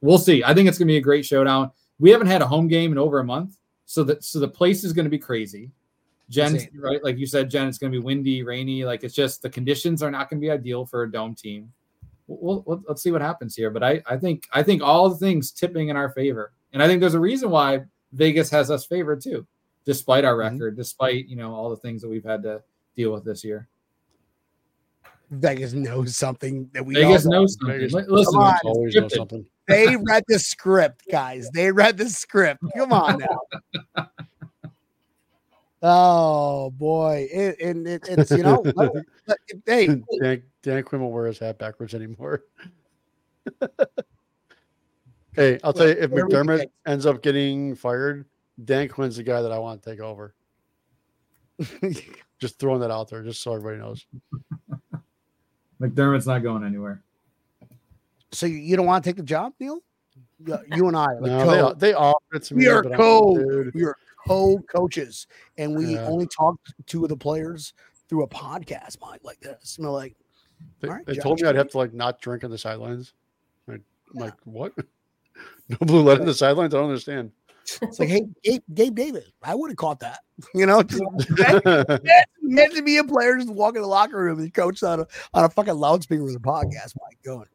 we'll see. I think it's going to be a great showdown. We haven't had a home game in over a month, so that so the place is going to be crazy. Jen, right? Like you said, Jen, it's going to be windy, rainy. Like it's just the conditions are not going to be ideal for a dome team. We'll, we'll, let's see what happens here. But I, I think I think all the things tipping in our favor, and I think there's a reason why Vegas has us favored too, despite our
Mhm.
record, despite you know all the things that we've had to deal with this year.
Vegas knows something that we
Vegas
all
knows something.
Vegas-
Listen,
on.
Always know something.
They read the script, guys. They read the script. Come on now. Oh boy, it, and it, it's you know, let- let- hey,
Dan, Dan Quinn will wear his hat backwards anymore. hey, I'll tell you, if McDermott ends up getting fired, Dan Quinn's the guy that I want to take over. Just throwing that out there, just so everybody knows.
McDermott's not going anywhere.
so you- you don't want to take the job, Neil? You, you and I, like
No,
co-
they, they offered it to me.
we are
but
co,
dude,
we are co-coaches, and we
Yeah.
only talk to the players through a podcast, Mike, like this. And we're like,
They,
All right,
they told me I'd have to like not drink on the sidelines. I, am like, what? no blue light on the sidelines? I don't understand.
it's like, hey, Gabe, Gabe Davis, I would have caught that. You know, just imagine, imagine me and players just walking in the locker room and coach on a on a fucking loudspeaker with a podcast, Mike, going.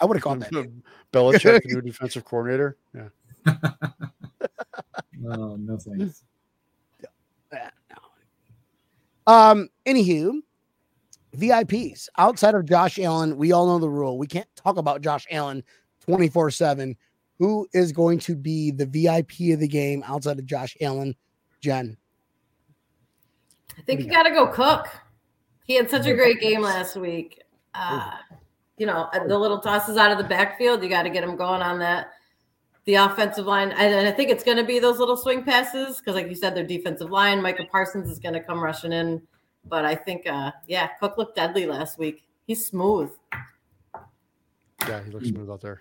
I would have caught that. dude.
Belichick, new defensive coordinator. Yeah.
Oh no thanks.
No. Um, anywho, VIPs outside of Josh Allen, we all know the rule. We can't talk about Josh Allen 24 7. Who is going to be the VIP of the game outside of Josh Allen? Jen.
I think you got to go Cook. He had such a great game last week. Uh, you know, the little tosses out of the backfield, you got to get him going on that. The offensive line, and and I think it's going to be those little swing passes because, like you said, their defensive line, Micah Parsons is going to come rushing in. But I think, uh, yeah, Cook looked deadly last week. He's smooth.
Yeah, he looks smooth out there.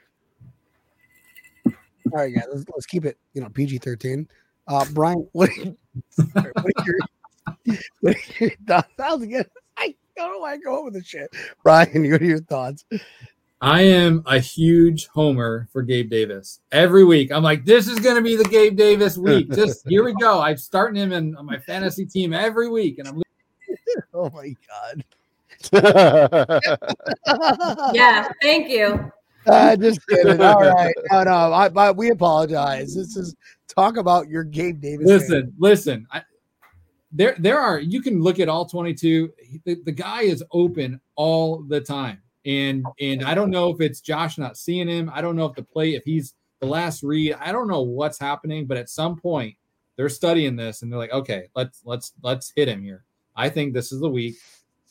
All right, guys, let's, let's keep it, you know, PG 13. Uh, Brian, what, what are your, what are your thoughts? How's it going? I don't know why I go over this shit. Brian, what are your thoughts?
I am a huge homer for Gabe Davis. Every week, I'm like, this is going to be the Gabe Davis week. Just here we go. I'm starting him in on my fantasy team every week, and I'm
Oh my god.
Yeah, thank you.
Uh, just kidding. All right. No, no. I, I, we apologize. This is talk about your Gabe Davis. game.
listen, listen. I, there, there are. You can look at all 22. The, the guy is open all the time, and and I don't know if it's Josh not seeing him. I don't know if the play, if he's the last read. I don't know what's happening, but at some point they're studying this and they're like, okay, let's let's let's hit him here. I think this is the week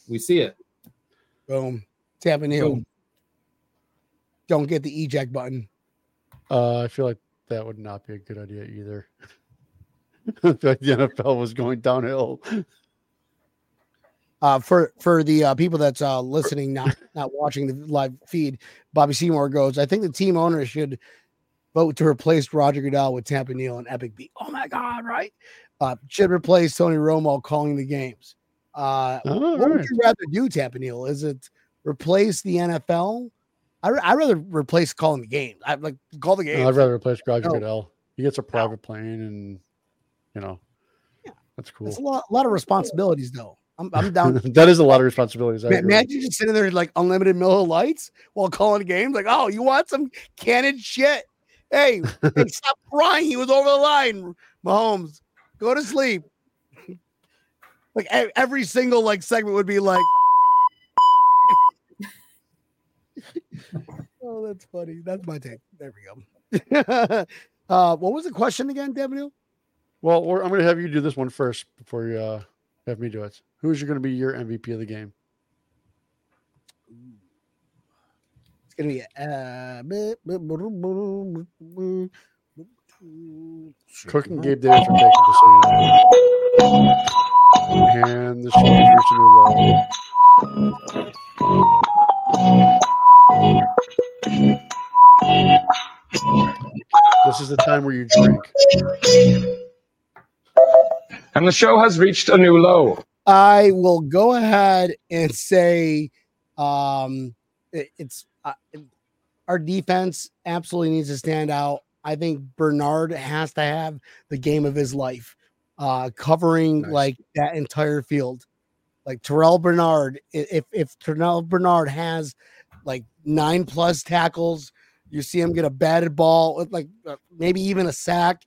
we see it.
Boom. Tapping Hill.
Boom.
Don't get the eject button.
Uh, I feel like that would not be a good idea either. I feel like the NFL was going downhill.
Uh, for for the uh, people that's uh, listening, not not watching the live feed, Bobby Seymour goes. I think the team owner should vote to replace Roger Goodell with Tampa Neil and Epic B. Oh my God! Right? Uh, should replace Tony Romo calling the games. Uh,
Oh,
what would you rather do, Tampa Neil? Is it replace the NFL? I I rather replace calling the games. I like call the
No,
games.
I'd rather replace Roger
No.
Goodell. He gets a private plane, and you know,
Yeah.
that's cool.
It's a lot, lot of responsibilities, though. I'm, I'm down.
that is a lot of responsibilities. I agree.
Imagine just sitting there like unlimited Miller Lights while calling games. Like, oh, you want some canned shit? Hey, hey, stop crying. He was over the line. Mahomes, go to sleep. like every single like segment would be like. oh, that's funny. That's my take. There we go. uh, what was the question again, Devin?
Well, I'm going to have you do this one first before you uh, have me do it. Who's going to be your MVP of the game?
It's gonna be uh, bu- bu- bu- bu- bu- bu-
Cook and Gabe Davis are taken, just so you know. And the show has reached a new low. This is the time where you drink.
And the show has reached a new low.
I will go ahead and say um, it- it's uh, our defense absolutely needs to stand out. I think Bernard has to have the game of his life, uh, covering
Nice.
like that entire field. Like Terrell Bernard, if if Terrell Bernard has like nine plus tackles, you see him get a batted ball, like uh, maybe even a sack.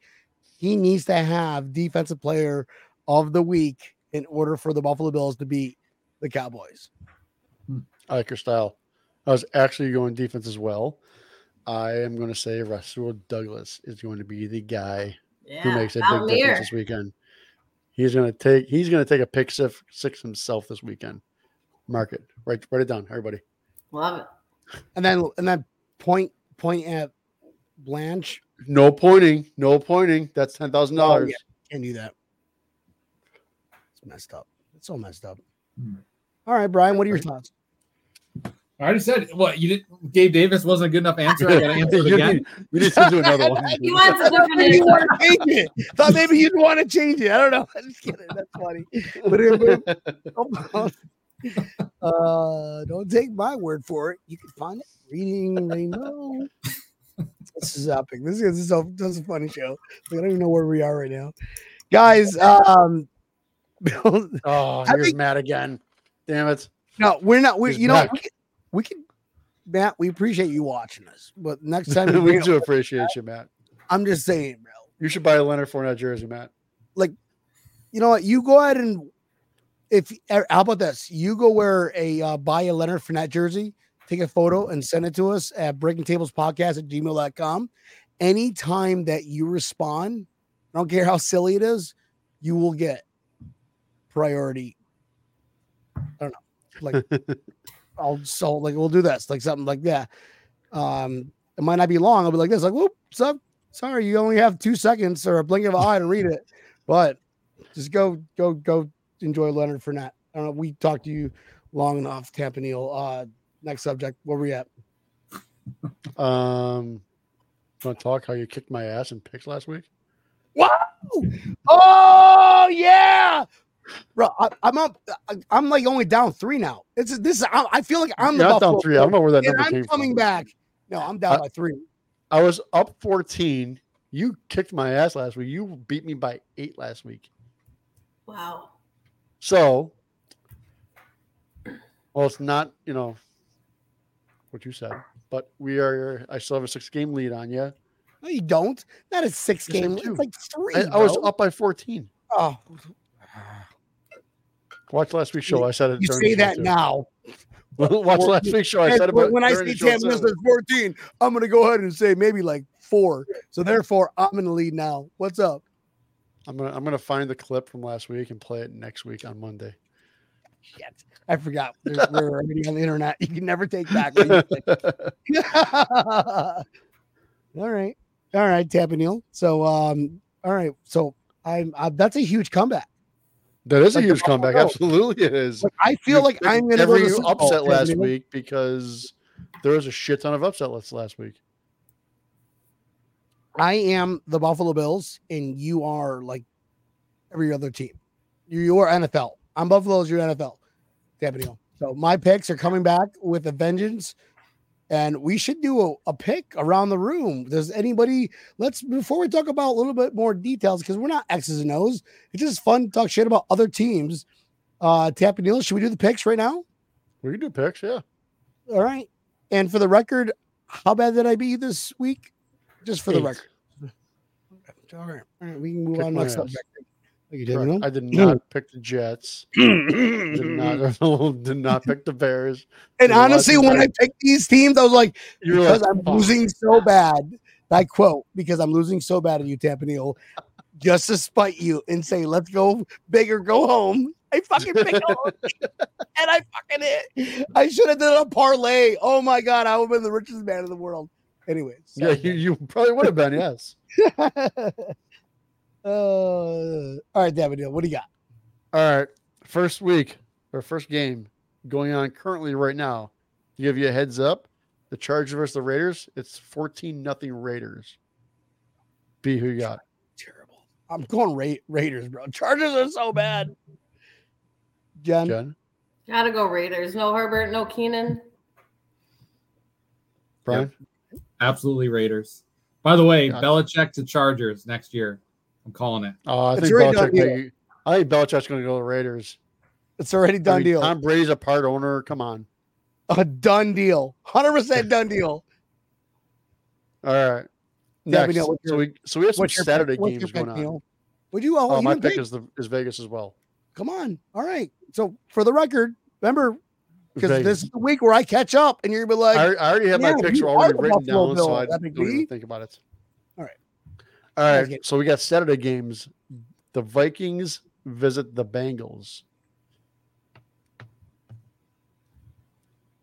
He needs to have defensive player of the week in order for the Buffalo Bills to beat the Cowboys. Hmm.
I like your style. I was actually going defense as well. I am going to say Rasul Douglas is going to be the guy
Yeah,
who makes a big
Almir.
difference this weekend. He's going to take. He's going to take a pick six, six himself this weekend. Mark it. Write write it down, everybody.
Love it.
And then and then point point at Bland.
No pointing. No pointing. That's ten thousand
Oh,
dollars.
yeah. Can't do that. It's messed up. It's so messed up.
Hmm.
All right, Brian, what are your thoughts?
I already said what you did. Gabe Davis wasn't a good enough answer. I got to answer it
you,
again.
need, you need to do another one.
He wants a different
Maybe you want to change it. Thought maybe you'd want to change it. I don't know. I'm just kidding. That's funny. But it, uh, don't take my word for it. You can find it reading Rainbow. This is epic. This is, this is, a, this is a funny show. I don't even know where we are right now, guys. Um, Bill,
Oh,
I
here's
think-
Matt again. Damn it.
no, we're not. We, you know, we can, we can, Matt. We appreciate you watching us, but next time
we do appreciate you, Matt.
I'm just saying, bro.
You should buy a Leonard Fournette jersey, Matt.
Like, you know what? You go ahead and if er, how about this? You go wear a uh, buy a Leonard Fournette jersey, take a photo and send it to us at breaking tables podcast at gmail.com. Anytime that you respond, I don't care how silly it is, you will get priority. I don't know. Like I'll so like we'll do this, like something like that. Um, it might not be long. I'll be like this, like, whoop, sup? Sorry, you only have two seconds or a blink of an eye to read it. But just go, go, go enjoy Leonard Fournette. I don't know. We talked to you long enough, Tampa Neil. Uh, next subject. Where we at?
Um, want to talk how you kicked my ass in picks last week?
Wow! Oh yeah, bro. I, I'm up. I- I'm like only down three now. It's this. is- I, I feel like I'm the
You're not down
Buffalo
three. I don't know where that
Bills,
number
and
came
I'm coming
from.
back. No, I'm down
I-
by three.
I was up 14. You kicked my ass last week. You beat me by eight last week.
Wow.
So, well, it's not, you know, what you said, but we are, I still have a six game lead on you.
No, you don't. Not a six
Yes, I
game.
do.
It's like three.
I, I was up by 14.
Oh,
Watch last week's show. I said it.
you say that
too.
now.
Watch last week's show. I said about
when I
see
Tam
I it.
is 14, I'm gonna go ahead and say maybe like four. So therefore, I'm in the lead now. What's up?
I'm gonna I'm gonna find the clip from last week and play it next week on Monday.
Shit. I forgot. We're, we're already on the internet. You can never take back. what you say. all right. All right, Tampa Neil. So um, all right. So I'm uh, that's a huge comeback.
That is a
Like the
huge comeback. Absolutely, it is.
Like, I feel
You
like I'm gonna go
every upset last week because there was a shit ton of upset lists last week.
I am the Buffalo Bills, and you are like every other team. You, you are NFL. I'm Buffalo's your NFL. Neil. So my picks are coming back with a vengeance. And we should do a, a pick around the room. Does anybody let's before we talk about a little bit more details, because we're not X's and O's. It's just fun to talk shit about other teams. Uh Tampa Neil, should we do the picks right now?
We can do picks, yeah.
All right. And for the record, how bad did I you this week? Just for the record. All right. All right. We can move
Kick
on next subject. Thank you,
Correct.
Tampa
I did not pick the Jets. Did not did not pick the Bears.
And
the
honestly, when I
Washington-
picked these teams, I was like,
You were
because
like,
I'm
"Fuck."
losing so bad. I quote, because I'm losing so bad at you, Tampa Neil, just to spite you and say, let's go big or go home. I fucking picked them and I fucking hit. I should have done a parlay. Oh my God, I would have been the richest man in the world. Anyways.
Yeah, you, you probably would have been, yes.
uh, all right, Tampa Neil, what do you got?
All right. First week or first game going on currently right now. To give you a heads up, the Chargers versus the Raiders, it's 14 nothing Raiders. Be who you got?
Terrible. I'm going Ra- Raiders, bro. Chargers are so bad. Jen,
Jen?
Gotta go Raiders. No Herbert, no Keenan.
Brian?
Absolutely Raiders. By the way,
Gotcha.
Belichick to Chargers next year. I'm calling it.
Oh, I
It's
think
already done
Belichick. may- I think Belichick's going to go to the Raiders.
it's already
I
done
mean,
deal.
Tom Brady's a part owner. Come on.
A done deal. 100% done deal.
All right.
Yeah,
Next.
Neil, what's
so we so we have some
your
Saturday
pick?
Games
pick,
going on.
Neil? Would you? all?
Oh, my
didn't
pick
pick?
is the is Vegas as well.
Come on. All right. So for the record, remember, because this is the week where I catch up and you're gonna be like,
I, I already have
yeah,
my picks already written down,
Bill,
so I don't even
B.
think about it.
All right.
All
Nice
right.
game.
So we got Saturday games. The Vikings visit the Bengals.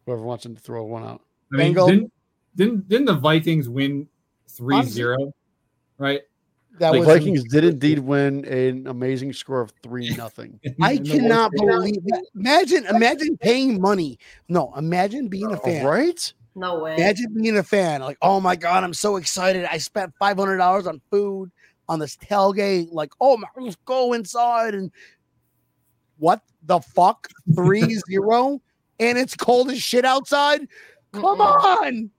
Whoever wants to throw one out.
I mean,
Bengal-
didn't, didn't didn't the Vikings win 3-0? Right?
That
The
was
Vikings did indeed win an amazing score of three nothing.
I
In the
cannot believe that. Imagine, imagine paying money. No, imagine being a uh, fan.
right?
No way.
Imagine being a fan. Like, oh my god, I'm so excited. I spent five hundred dollars on food on this tailgate. Like, oh my, let's go inside and what the fuck? Three zero, and it's cold as shit outside. Come
Mm-mm.
on.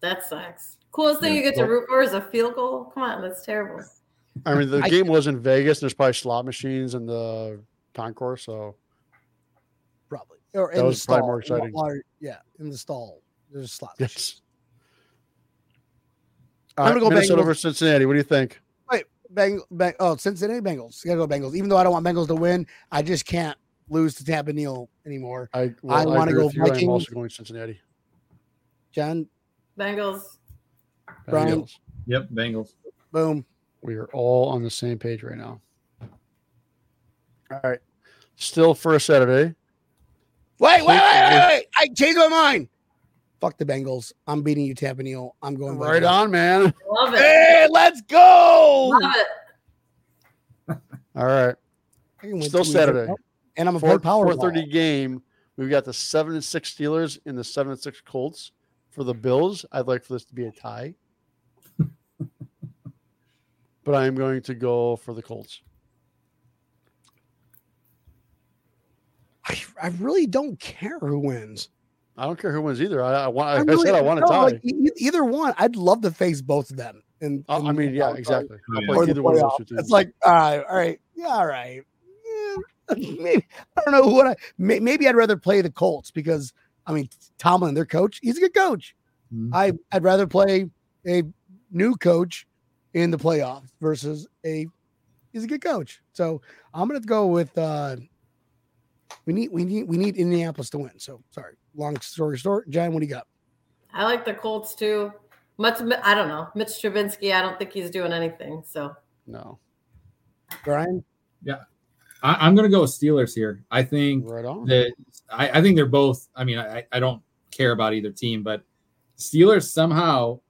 That sucks. Coolest thing
Yeah,
you get to root for is a field goal. Come on, that's terrible.
I mean, the
I-
game was in Vegas. And there's probably slot machines in the concourse. So
Probably. Or
That was probably more exciting.
Or- yeah, in the stall. There's a slot.
yes.
I'm
All
gonna go
Minnesota
Bengals.
over Cincinnati. What do you think?
Wait, Bang, bang, oh, Cincinnati Bengals. You gotta go Bengals. Even though I don't want Bengals to win, I just can't lose to Tampa Neil anymore.
I well, I,
wanna go
with you. I'm also going Cincinnati.
John,
Bengals.
Brian.
Bengals.
Yep, Bengals.
boom.
We are all on the same page right now. All right. Still for a Saturday.
Wait, wait, wait, wait, wait. I changed my mind. Fuck the Bengals. I'm beating you, Tampa Neil. I'm going
Right on, man.
Love it.
Hey, let's go.
Love it.
All right.
I can win
Still
two weeks in a
Saturday.
And I'm a
Four,
power.
four thirty game. We've got the seven and six Steelers and the seven and six Colts. For the Bills, I'd like for this to be a tie. but I am going to go for the Colts.
I, I really don't care who wins.
I don't care who wins either. I, I want.
I
Like I
really-
said, I want a
no,
tie.
like, e- either one. I'd love to face both of them. And,
Uh, I mean, yeah, exactly. I'll
Yeah.
Or
either one of those two.
It's like, all right, all right, yeah, all right. Yeah, maybe I don't know what I may, maybe I'd rather play the Colts because I mean Tomlin, their coach, he's a good coach.
Mhm.
I I'd rather play a new coach in the playoffs versus a he's a good coach. So I'm gonna go with uh we need we need we need Indianapolis to win. So sorry, long story short. John, what do you got?
I like the Colts too. Much, I don't know. Mitch Trubisky, I don't think he's doing anything. So
no,
Brian?
I, I'm going to go with Steelers here. I think
right on.
that I, I think they're both. I mean, I, I don't care about either team, but Steelers somehow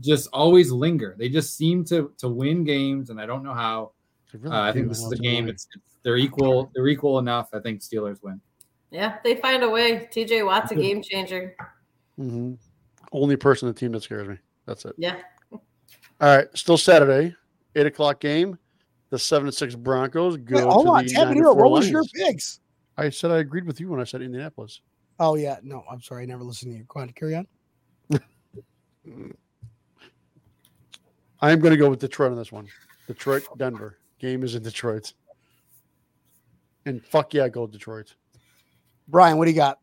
just always linger. They just seem to to win games, and I don't know how.
Really
Uh, I think this is a game. It's, it's they're equal. They're equal enough. I think Steelers win.
yeah, they find a way. TJ Watt's a game changer.
Mhm. Only person on the team that scares me. That's it.
Yeah.
All right. Still Saturday, eight o'clock game. The seven and six Broncos go
Wait, hold
to
on,
the
Tampa
nine and
Neil,
four
what was your picks?
I said I agreed with you when I said Indianapolis.
Oh yeah, no, I'm sorry, I never listened to you. Go on, carry on.
I am going to go with Detroit on this one. Detroit, Denver. Game is in Detroit. And fuck yeah, go Detroit.
Brian, what do you got?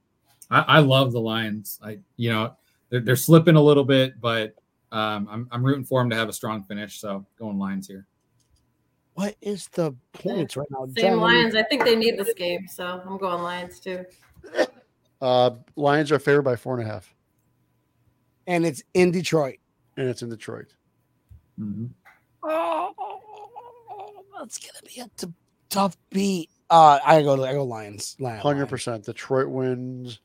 I, I love the Lions. I you know they're, they're slipping a little bit, but um, I'm I'm rooting for them to have a strong finish. So going Lions here.
What is the points right now?
Same
John, what do you-
Lions. I think they need this game. So I'm going Lions too.
Uh, Lions are favored by four and a half,
And it's in Detroit.
and it's in Detroit.
Mhm.
Oh, that's gonna be a t- tough beat. Uh, I go. I go Lions. Lion,
Hundred percent. Detroit wins.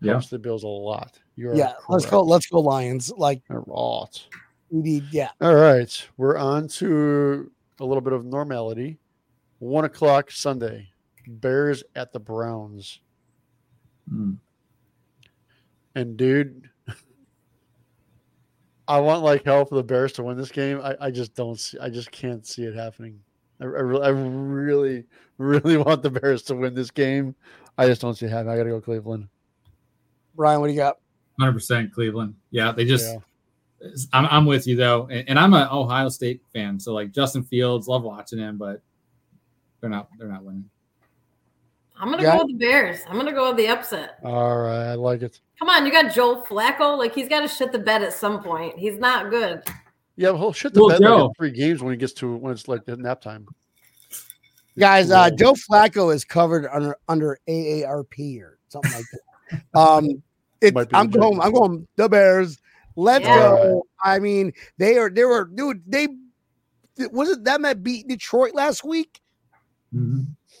Yeah.
The Bills a lot. You're
Yeah, let's go. Let's go Lions. Like
A lot.
we need. Yeah,
All right, we're on to a little bit of normality. One o'clock Sunday, Bears at the Browns,
Mm.
and dude, I want like hell for the Bears to win this game. I, I just don't see. I just can't see it happening. I, I, really, I really, really want the Bears to win this game. I just don't see it happening. I got to go Cleveland.
Brian, what do you got?
Hundred percent Cleveland. Yeah, they just.
Yeah.
I'm, I'm with you though, and, and I'm an Ohio State fan, so like Justin Fields, love watching him, but they're not they're not winning.
I'm gonna
Yeah.
go with the Bears. I'm gonna go with the upset.
All right, I like it.
Come on, you got Joe Flacco. Like he's got to shit the bed at some point. He's not good.
Yeah, well, shit the
Well,
bed like in three games when he gets to when it's like nap time.
Guys, uh, Joe Flacco is covered under under AARP or something like that. Um, it, I'm going.
Jets.
I'm going the Bears. Let's
Yeah.
go. I mean, they are. They were, dude. They was it them that beat Detroit last week?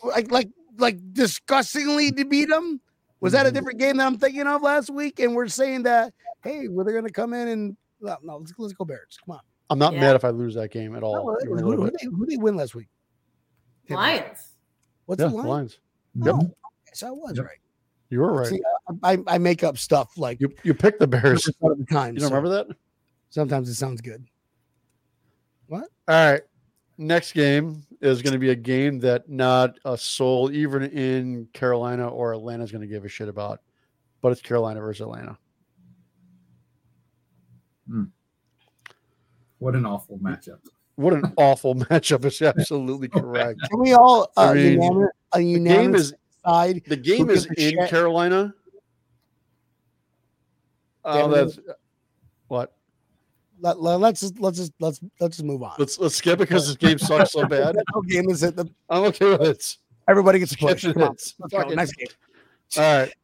Like, like, like disgustingly to beat them. Was that a
Mhm.
different game that I'm thinking of last week? And we're saying that, hey, well, they're going to come in and no, no, let's, let's go Bears. Come on.
I'm not
Yeah.
mad if I lose that game at
Oh,
all.
who,
even a
who, who
bit.
they, who they win last week?
Lions.
What's
Yeah,
the line?
Lions.
No, oh, okay, so I was
Yep.
right.
You were right.
See, I, I, I make up stuff like
you you picked the Bears.
100% of the time.
You don't
so
remember that?
Sometimes it sounds good. What?
All right. Next game is going to be a game that not a soul, even in Carolina or Atlanta, is going to give a shit about. But it's Carolina versus Atlanta.
What an awful matchup.
What an awful matchup! It's absolutely correct.
Can we all
I
uh,
mean,
unanimous, a
The game
unanimous
is
side?
the game
Who
is
gives a
in
shit?
Carolina. Oh, that's what.
Let, let, let's just let's just let's let's just move on.
Let's let's skip it because this game sucks so bad.
No game is it. The,
I'm okay with it.
everybody gets a
Skip
push. Come on, let's go. Next game.
All right.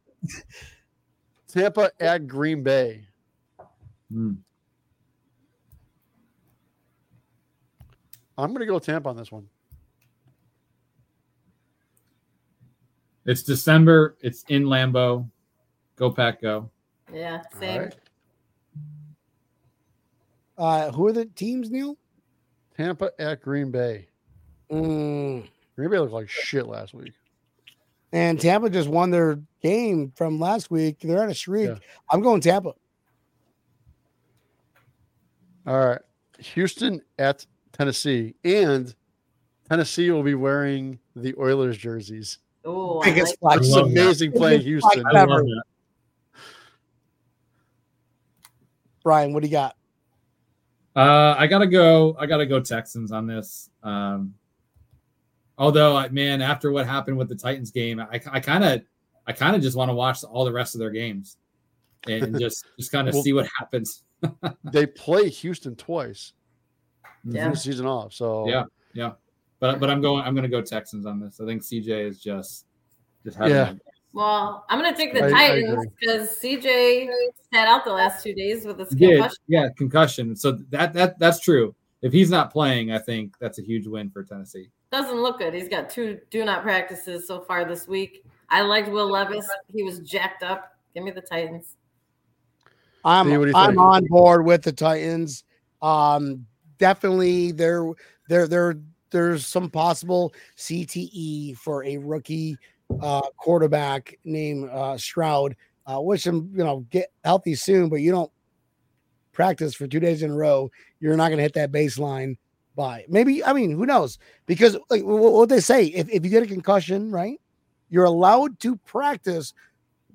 Tampa at Green Bay.
Hmm.
I'm going to go Tampa on this one.
It's December. It's in Lambeau. Go Pack, go.
Yeah, same.
right.
Uh, who are the teams, Neil?
Tampa at Green Bay.
Mm.
Green Bay looked like shit last week.
And Tampa just won their game from last week. They're on a streak.
Yeah.
I'm going Tampa.
All right. Houston at Tennessee. And Tennessee will be wearing the Oilers jerseys.
Oh, I
Biggest
like,
flag.
It's
love that.
amazing playing
Biggest
Houston.
I
Ever. Brian, what do you got?
Uh, I gotta go. I gotta go Texans on this. Um, although, I- man, after what happened with the Titans game, I kind of, I kind of just want to watch all the rest of their games and just, just kind of
Well-
see what happens.
They play Houston twice. To
Yeah.
the season off. So
Yeah. Yeah, but but I'm going. I'm going to go Texans on this. I think CJ is just, just having
Yeah.
well, I'm gonna take the
I- I
Titans because CJ sat out the last two days with
a
concussion.
Yeah, concussion. So that that that's true. If he's not playing, I think that's a huge win for Tennessee.
Doesn't look good. He's got two do not practices so far this week. I liked Will Levis. He was jacked up. Give me the Titans.
I'm
Steve, what do you
I'm on board with the Titans. Um, definitely there there there there's some possible CTE for a rookie uh quarterback named uh Stroud. Uh wish him, you know, get healthy soon, but you don't practice for two days in a row, you're not gonna hit that baseline by maybe I mean who knows? Because like wh- wh- what they say, if, if you get a concussion, right, you're allowed to practice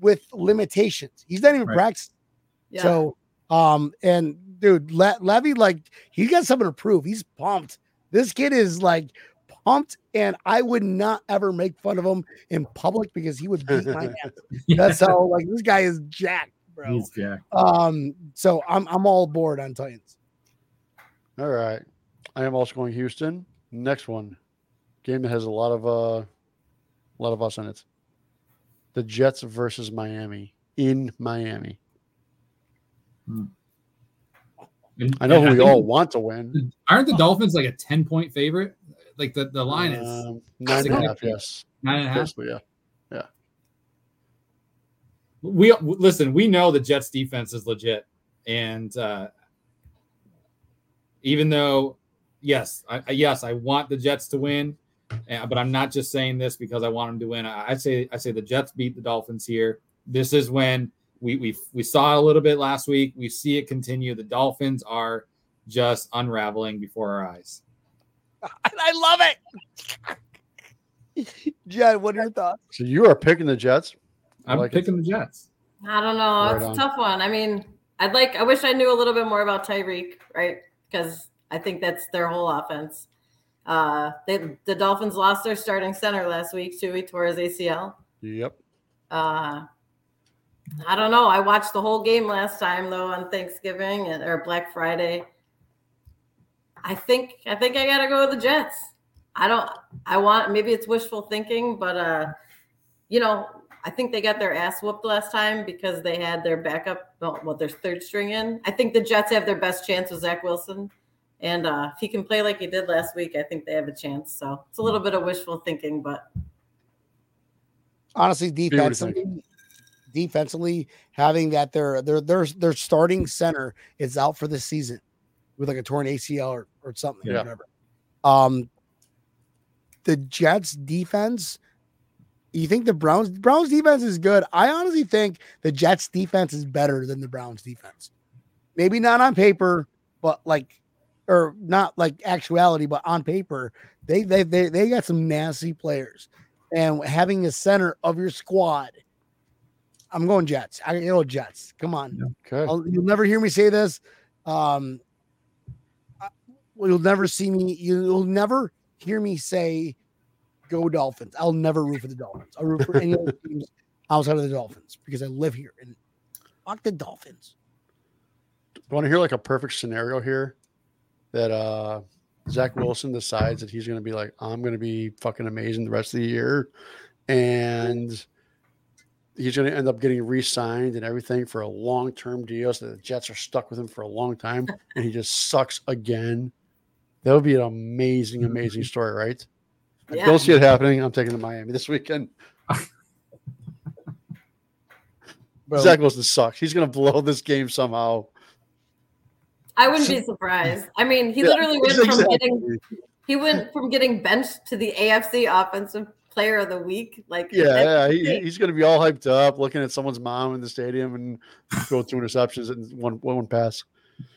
with limitations. He's not even
Right.
practicing.
Yeah.
So, um, and dude, Le- Levy, like, he got something to prove. He's pumped. This kid is like pumped, and I would not ever make fun of him in public because he would beat my ass. That's how like this guy is jacked, bro.
He's jacked.
Um, so I'm I'm all aboard on Titans.
All right. I am also going Houston. Next one. Game that has a lot of uh a lot of us in it. The Jets versus Miami in Miami.
And-
I know who we all want to win.
Aren't the Dolphins like a 10 point favorite? Like the, the line is
Um, nine and a half, yes.
nine and a half.
Basically, yeah.
We listen, we know the Jets defense is legit. And uh, even though, yes, I, I- yes, I want the Jets to win, uh, but I'm not just saying this because I want them to win. I, I say I say the Jets beat the Dolphins here. This is when we we we saw it a little bit last week. We see it continue. The Dolphins are just unraveling before our eyes.
I love it. Jed, what are your thoughts?
So you are picking the Jets. I
I'm
like it.
picking the Jets.
I don't know.
Right
it's
on.
a tough one. I mean, I'd like. I wish I knew a little bit more about Tyreek, right? Because I think that's their whole offense. Uh, they the Dolphins lost their starting center last week too. He tore his ACL.
Yep.
Uh, I don't know. I watched the whole game last time though on Thanksgiving and, or Black Friday. I think I think I gotta go with the Jets. I don't. I want maybe it's wishful thinking, but uh, you know, I think they got their ass whooped last time because they had their backup, well, what their third string in. I think the Jets have their best chance with Zach Wilson, and uh, if he can play like he did last week, I think they have a chance. So it's a little bit of wishful thinking, but
honestly
what you think.
Defensively having that their their their their starting center is out for the season with like a torn ACL or, or something,
Yeah.
whatever. Um, the Jets defense. You think the Browns Browns defense is good? I honestly think the Jets defense is better than the Browns defense. Maybe not on paper, but like, or not like actuality, but on paper, they they they, they got some nasty players, and having a center of your squad. I'm going Jets. I go Jets. Come on.
Okay.
I'll, you'll never hear me say this. Um, I- you'll never see me. You'll never hear me say, "Go Dolphins." I'll never root for the Dolphins. I'll root for any other teams outside of the Dolphins because I live here and fuck the Dolphins.
I want to hear like a perfect scenario here that uh Zach Wilson decides that he's going to be like, I'm going to be fucking amazing the rest of the year, and he's going to end up getting re-signed and everything for a long-term deal, so the Jets are stuck with him for a long time, and he just sucks again. That would be an amazing, mm-hmm. amazing story, right? I
Yeah.
don't see it happening. I'm taking to Miami this weekend.
Bro,
Zach Wilson sucks. He's going to blow this game somehow.
I wouldn't be surprised. I mean, he
Yeah,
literally went from getting he went from getting benched to the AFC Offensive Player of the Week. Like,
Yeah, yeah, he, he's going to be all hyped up, looking at someone's mom in the stadium and go two interceptions and one one pass.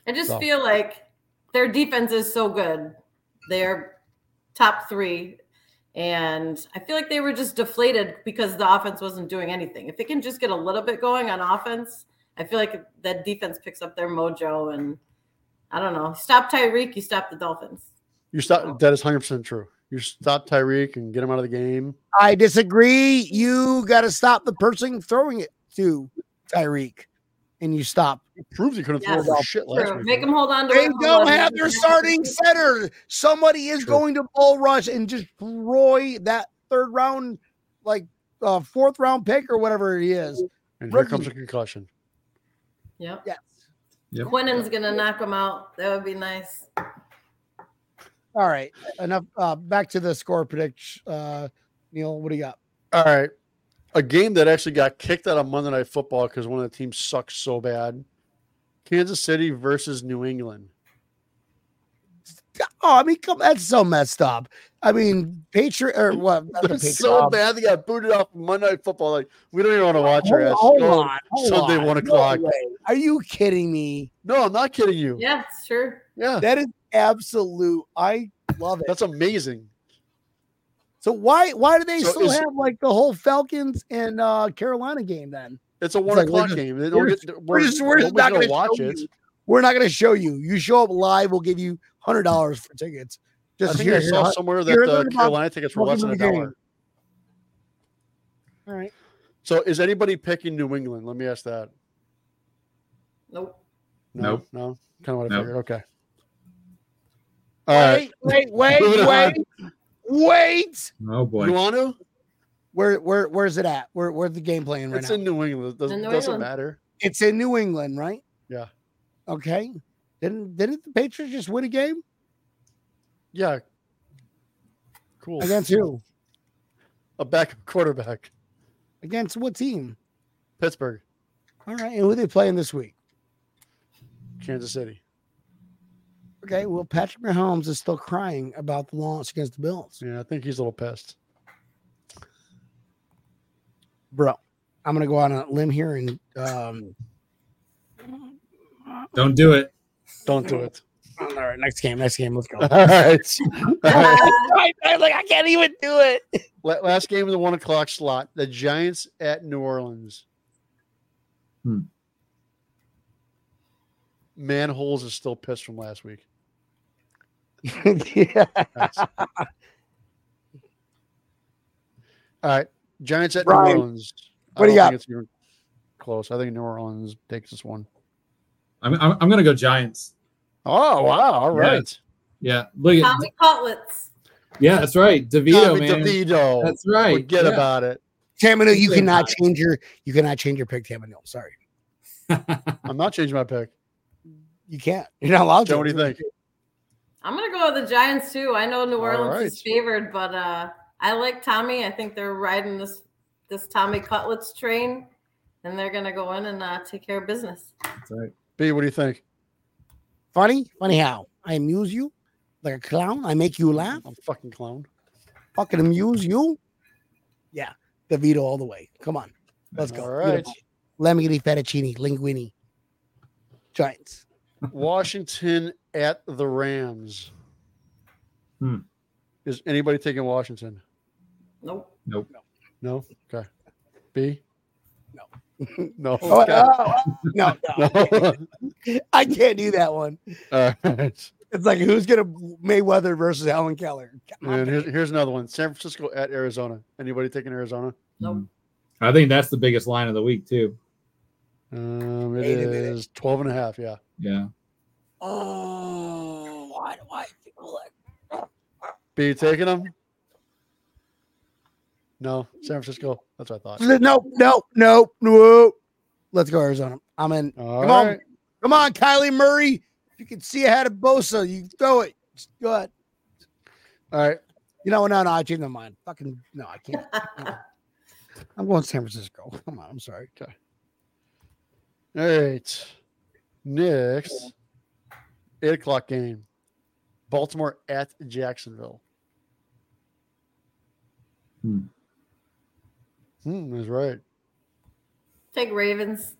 I just
So.
feel like their defense is so good. They're top three. And I feel like they were just deflated because the offense wasn't doing anything. If they can just get a little bit going on offense, I feel like that defense picks up their mojo. And I don't know. Stop Tyreek, you stop the Dolphins.
You stop. That is hundred percent true. You stop Tyreek and get him out of the game.
I disagree. You got to stop the person throwing it to Tyreek, and you stop.
He proved he couldn't
Yes,
throw for shit last week.
Make him hold on to
They
it.
don't have their starting center. Somebody is
True.
going to bull rush and destroy that third round, like uh, fourth round pick or whatever he is.
and here comes a concussion.
Yep.
Yes.
Yep.
Quinnen's gonna knock him out. That would be nice.
All right. Enough. Uh, back to the score prediction. Uh, Neil, what do you got?
All right, a game that actually got kicked out of Monday Night Football because one of the teams sucks so bad. Kansas City versus New England.
Oh, I mean, come. That's so messed up. I mean, Patriot or what? Not the
It's
Patriot,
so
um,
bad they got booted off Monday Night Football. Like we don't even want to watch our
Hold,
ass.
hold
Go
on. hold
Sunday
on.
one o'clock.
way. Are you kidding me?
No, I'm not kidding you.
Yeah, sure.
Yeah,
That is absolute. I love it.
that's amazing.
So why why do they
So
still
is-
have like the whole Falcons and uh Carolina game then?
It's a one
like,
o'clock
just-
game. They
we're
don't
just-
get,
We're just we're just
nobody's
not
gonna watch it.
you. We're not going to show you. You show up live, we'll give you hundred dollars for tickets.
I
Just
think
here,
I saw
huh?
somewhere
here,
that uh,
learn about-
Carolina tickets were less than a dollar.
All right.
So is anybody picking New England? Let me ask that.
Nope.
No,
Nope.
no, kind of what I
Nope.
figured. Okay. All right.
Wait, wait,
Moving
wait, wait, wait.
Oh boy.
You want to?
Where where where's it at? Where where's the game playing right
It's
now?
It's in New England. It doesn't,
In New
doesn't
England.
matter.
it's in New England, right?
Yeah.
Okay. Didn't didn't the Patriots just win a game
Yeah. Cool.
against who?
A backup quarterback.
Against what team?
Pittsburgh,
All right. And who are they playing this week?
Kansas City.
Okay. Well, Patrick Mahomes is still crying about the loss against the Bills.
Yeah, I think he's a little pissed.
Bro, I'm gonna go on a limb here and um
Don't do it.
Don't do it.
all right, next game, next game, let's go.
All right. All right.
I, I like I can't even do it.
Last game of the one o'clock slot. The Giants at New Orleans.
Hmm.
Manholes is still pissed from last week.
yeah.
That's- All right. Giants at
Brian,
New Orleans.
What do you
don't
got?
It's even close. I think New Orleans takes this one.
I'm, I'm, I'm gonna go Giants.
Oh wow! All right.
Yeah. Yeah. Look at
Tommy Cutlets.
yeah, that's right. DeVito,
Tommy
man.
DeVito.
That's right.
Forget
Yeah.
about it.
Tamino, you
Same
cannot
time.
change your you cannot change your pick, Tamino. Sorry.
I'm not changing my pick.
You can't. You're not allowed to.
Joe, what do you think?
I'm gonna go with the Giants too. I know New
All
Orleans is favored, but uh, I like Tommy. I think they're riding this this Tommy Cutlets train, and they're gonna go in and uh, take care of business.
That's right.
B, what do you think?
funny? Funny how? I amuse you like a clown. I make you laugh.
I'm fucking clown.
Fucking amuse you. Yeah, DeVito all the way. Come on, let's go.
All right.
Beautiful. Lamborghini fettuccine linguine. Giants.
Washington at the Rams.
Hmm.
Is anybody taking Washington?
Nope.
Nope.
No. Okay. B.
No.
no.
Oh, oh, oh, no, no,
No.
I can't do that one.
All right.
It's like who's gonna Mayweather versus Alan Keller? On,
And here's, here's another one. San Francisco at Arizona. Anybody taking Arizona?
Nope.
I think that's the biggest line of the week too.
Um, it
Wait
is 12 and a half. Yeah.
Yeah.
Oh, why do I feel like
B taking them? No. San Francisco. That's what I thought.
no, no, no, no. Let's go Arizona. I'm in.
All
Come on. Come on, Kyler Murray. If you can see ahead of Bosa, you throw it. Just go ahead.
All right.
You know, no, no, I changed my mind. Fucking no, I can't. I'm going San Francisco. Come on, I'm sorry.
All right. Next, eight o'clock game. Baltimore at Jacksonville.
Hmm.
Hmm, that's right.
Take Ravens.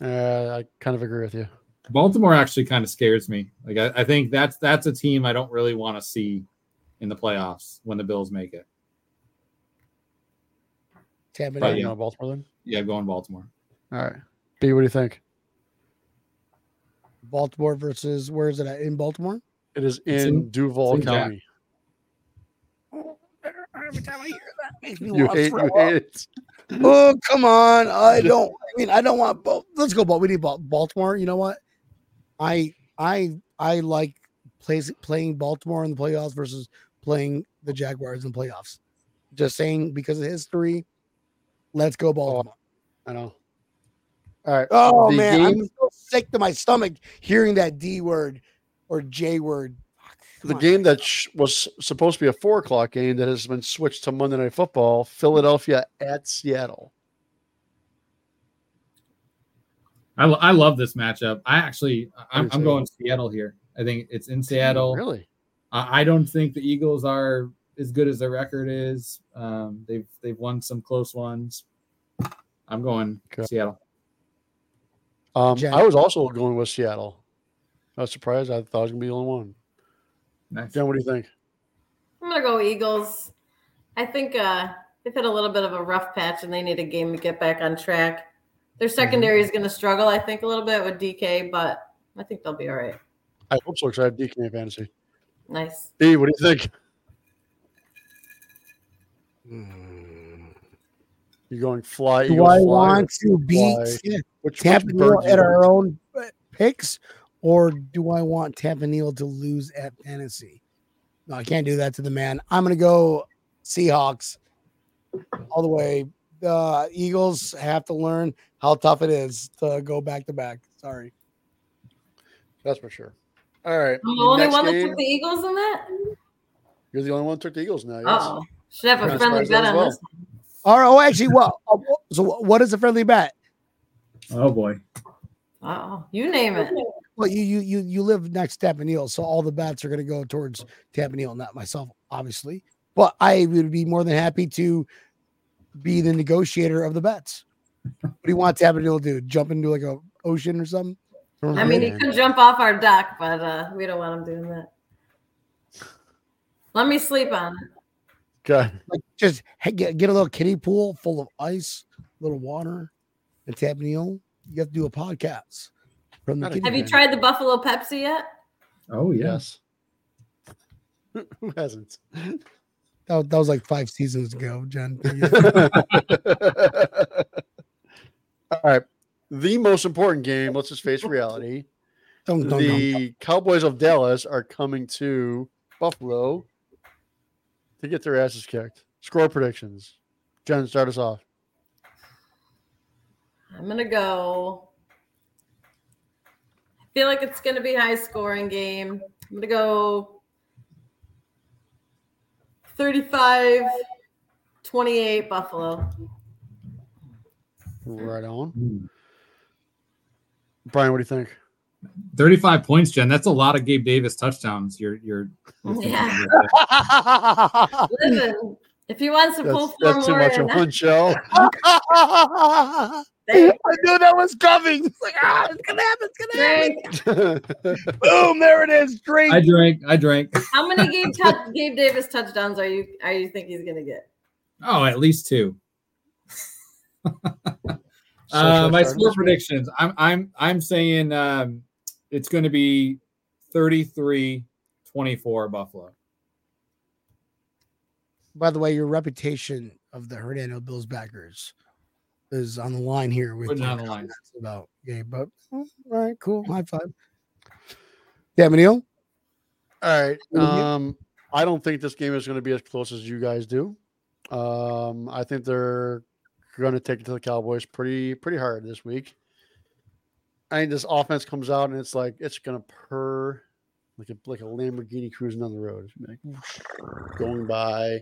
Uh, I kind of agree with you.
Baltimore actually kind of scares me. Like I, I think that's that's a team I don't really want to see in the playoffs when the Bills make it.
Tampa
But
Bay.
you
yeah.
know Baltimore then?
Yeah, going Baltimore.
All right. B, what do you think?
Baltimore versus where is it at? In Baltimore?
It is in,
in-
Duval
it's in Jack-
County.
Every time I hear that, makes me
You
want to throw up.
it.
Oh, come on. I don't I mean I don't want both. Let's go Bal- we need Baltimore. You know what? I I I like plays playing Baltimore in the playoffs versus playing the Jaguars in the playoffs. Just saying because of history. Let's go oh, Baltimore.
I know. All right.
Oh,
the
man, I'm
game,
so sick to my stomach hearing that D word or J word. Come
the
on.
game that sh- was supposed to be a four o'clock game that has been switched to Monday Night Football, Philadelphia at Seattle.
I, lo- I love this matchup. I actually I'm,
Me
I'm
too.
going Seattle here. I think it's in Seattle.
Really?
I, I don't think the Eagles are as good as their record is. Um, they've they've won some close ones. I'm going
Okay.
Seattle.
Um, I was also going with Seattle. I was surprised. I thought I was going to be the only one.
Nice.
Jen, what do you think?
I'm gonna go Eagles. I think uh, they've had a little bit of a rough patch, and they need a game to get back on track. Their secondary is going to struggle, I think, a little bit with DK, but I think they'll be all right.
I hope so because I have DK in fantasy.
Nice.
D, what do you think?
Hmm.
You going fly?
Do
Eagles
I
fly,
want to
fly?
beat
Which, which
Tampa
Neil
at our own uh, picks, or do I want Tampa Neil to lose at fantasy? No, I can't do that to the man. I'm going to go Seahawks all the way. The Eagles have to learn how tough it is to go back to back. Sorry.
That's for sure. All right.
I'm the only
next
one that took the Eagles in that.
You're the only one who took the Eagles now. Yes.
Oh, should have a friendly
as far as
bet on
as
this.
All right. Oh, actually, well, oh, oh so what is a friendly bet?
Oh boy.
Oh, you name it.
Well, you you you you live next to Tampa so all the bets are going to go towards Tampa not myself, obviously. But I would be more than happy to be the negotiator of the bets. What do you want Tampa to do? Jump into like a ocean or something?
I mean, he could jump off our dock, but uh, we don't want him doing that. Let me sleep on it.
Okay.
like just hey, get, get a little kiddie pool full of ice, little water, and Tampa Neil. You have to do a podcast from the
Gotta
Have you
pool.
tried the Buffalo Pepsi yet?
Oh yes.
Yes. Who hasn't?
That, was- that was like five seasons ago, Jen.
All right. The most important game, let's just face reality.
Don't, don't, don't.
The Cowboys of Dallas are coming to Buffalo to get their asses kicked. Score predictions. Jen, start us off.
I'm gonna go. I feel like it's gonna be high scoring game. I'm gonna go 35 28 Buffalo.
Right on.
Hmm.
Brian, what do you think?
35 points, Jen. That's a lot of Gabe Davis touchdowns. You're you're, you're
Yeah. Listen, if he wants to pull
That's,
four
that's too much
in,
of one show.
I
knew that was coming. It's like, ah, it's gonna happen. It's gonna happen.
Drake,
Boom! There it is. Drink.
I drank. I drank.
how many Gabe, tou- Gabe Davis touchdowns are you are you think he's gonna get?
Oh, at least two. Uh, my
I
score predictions. I'm I'm I'm saying um, it's going to be 33 24 Buffalo.
By the way, your reputation of the Hernando Bills backers is on the line here with
Putting on the line.
about Gabe. But mm, all right, cool. High five. Yeah, Neil.
All right. Um, I don't think this game is going to be as close as you guys do. Um, I think they're going to take it to the Cowboys pretty pretty hard this week. I think this offense comes out and it's like it's going to purr like a like a Lamborghini cruising on the road, It's gonna be like going by.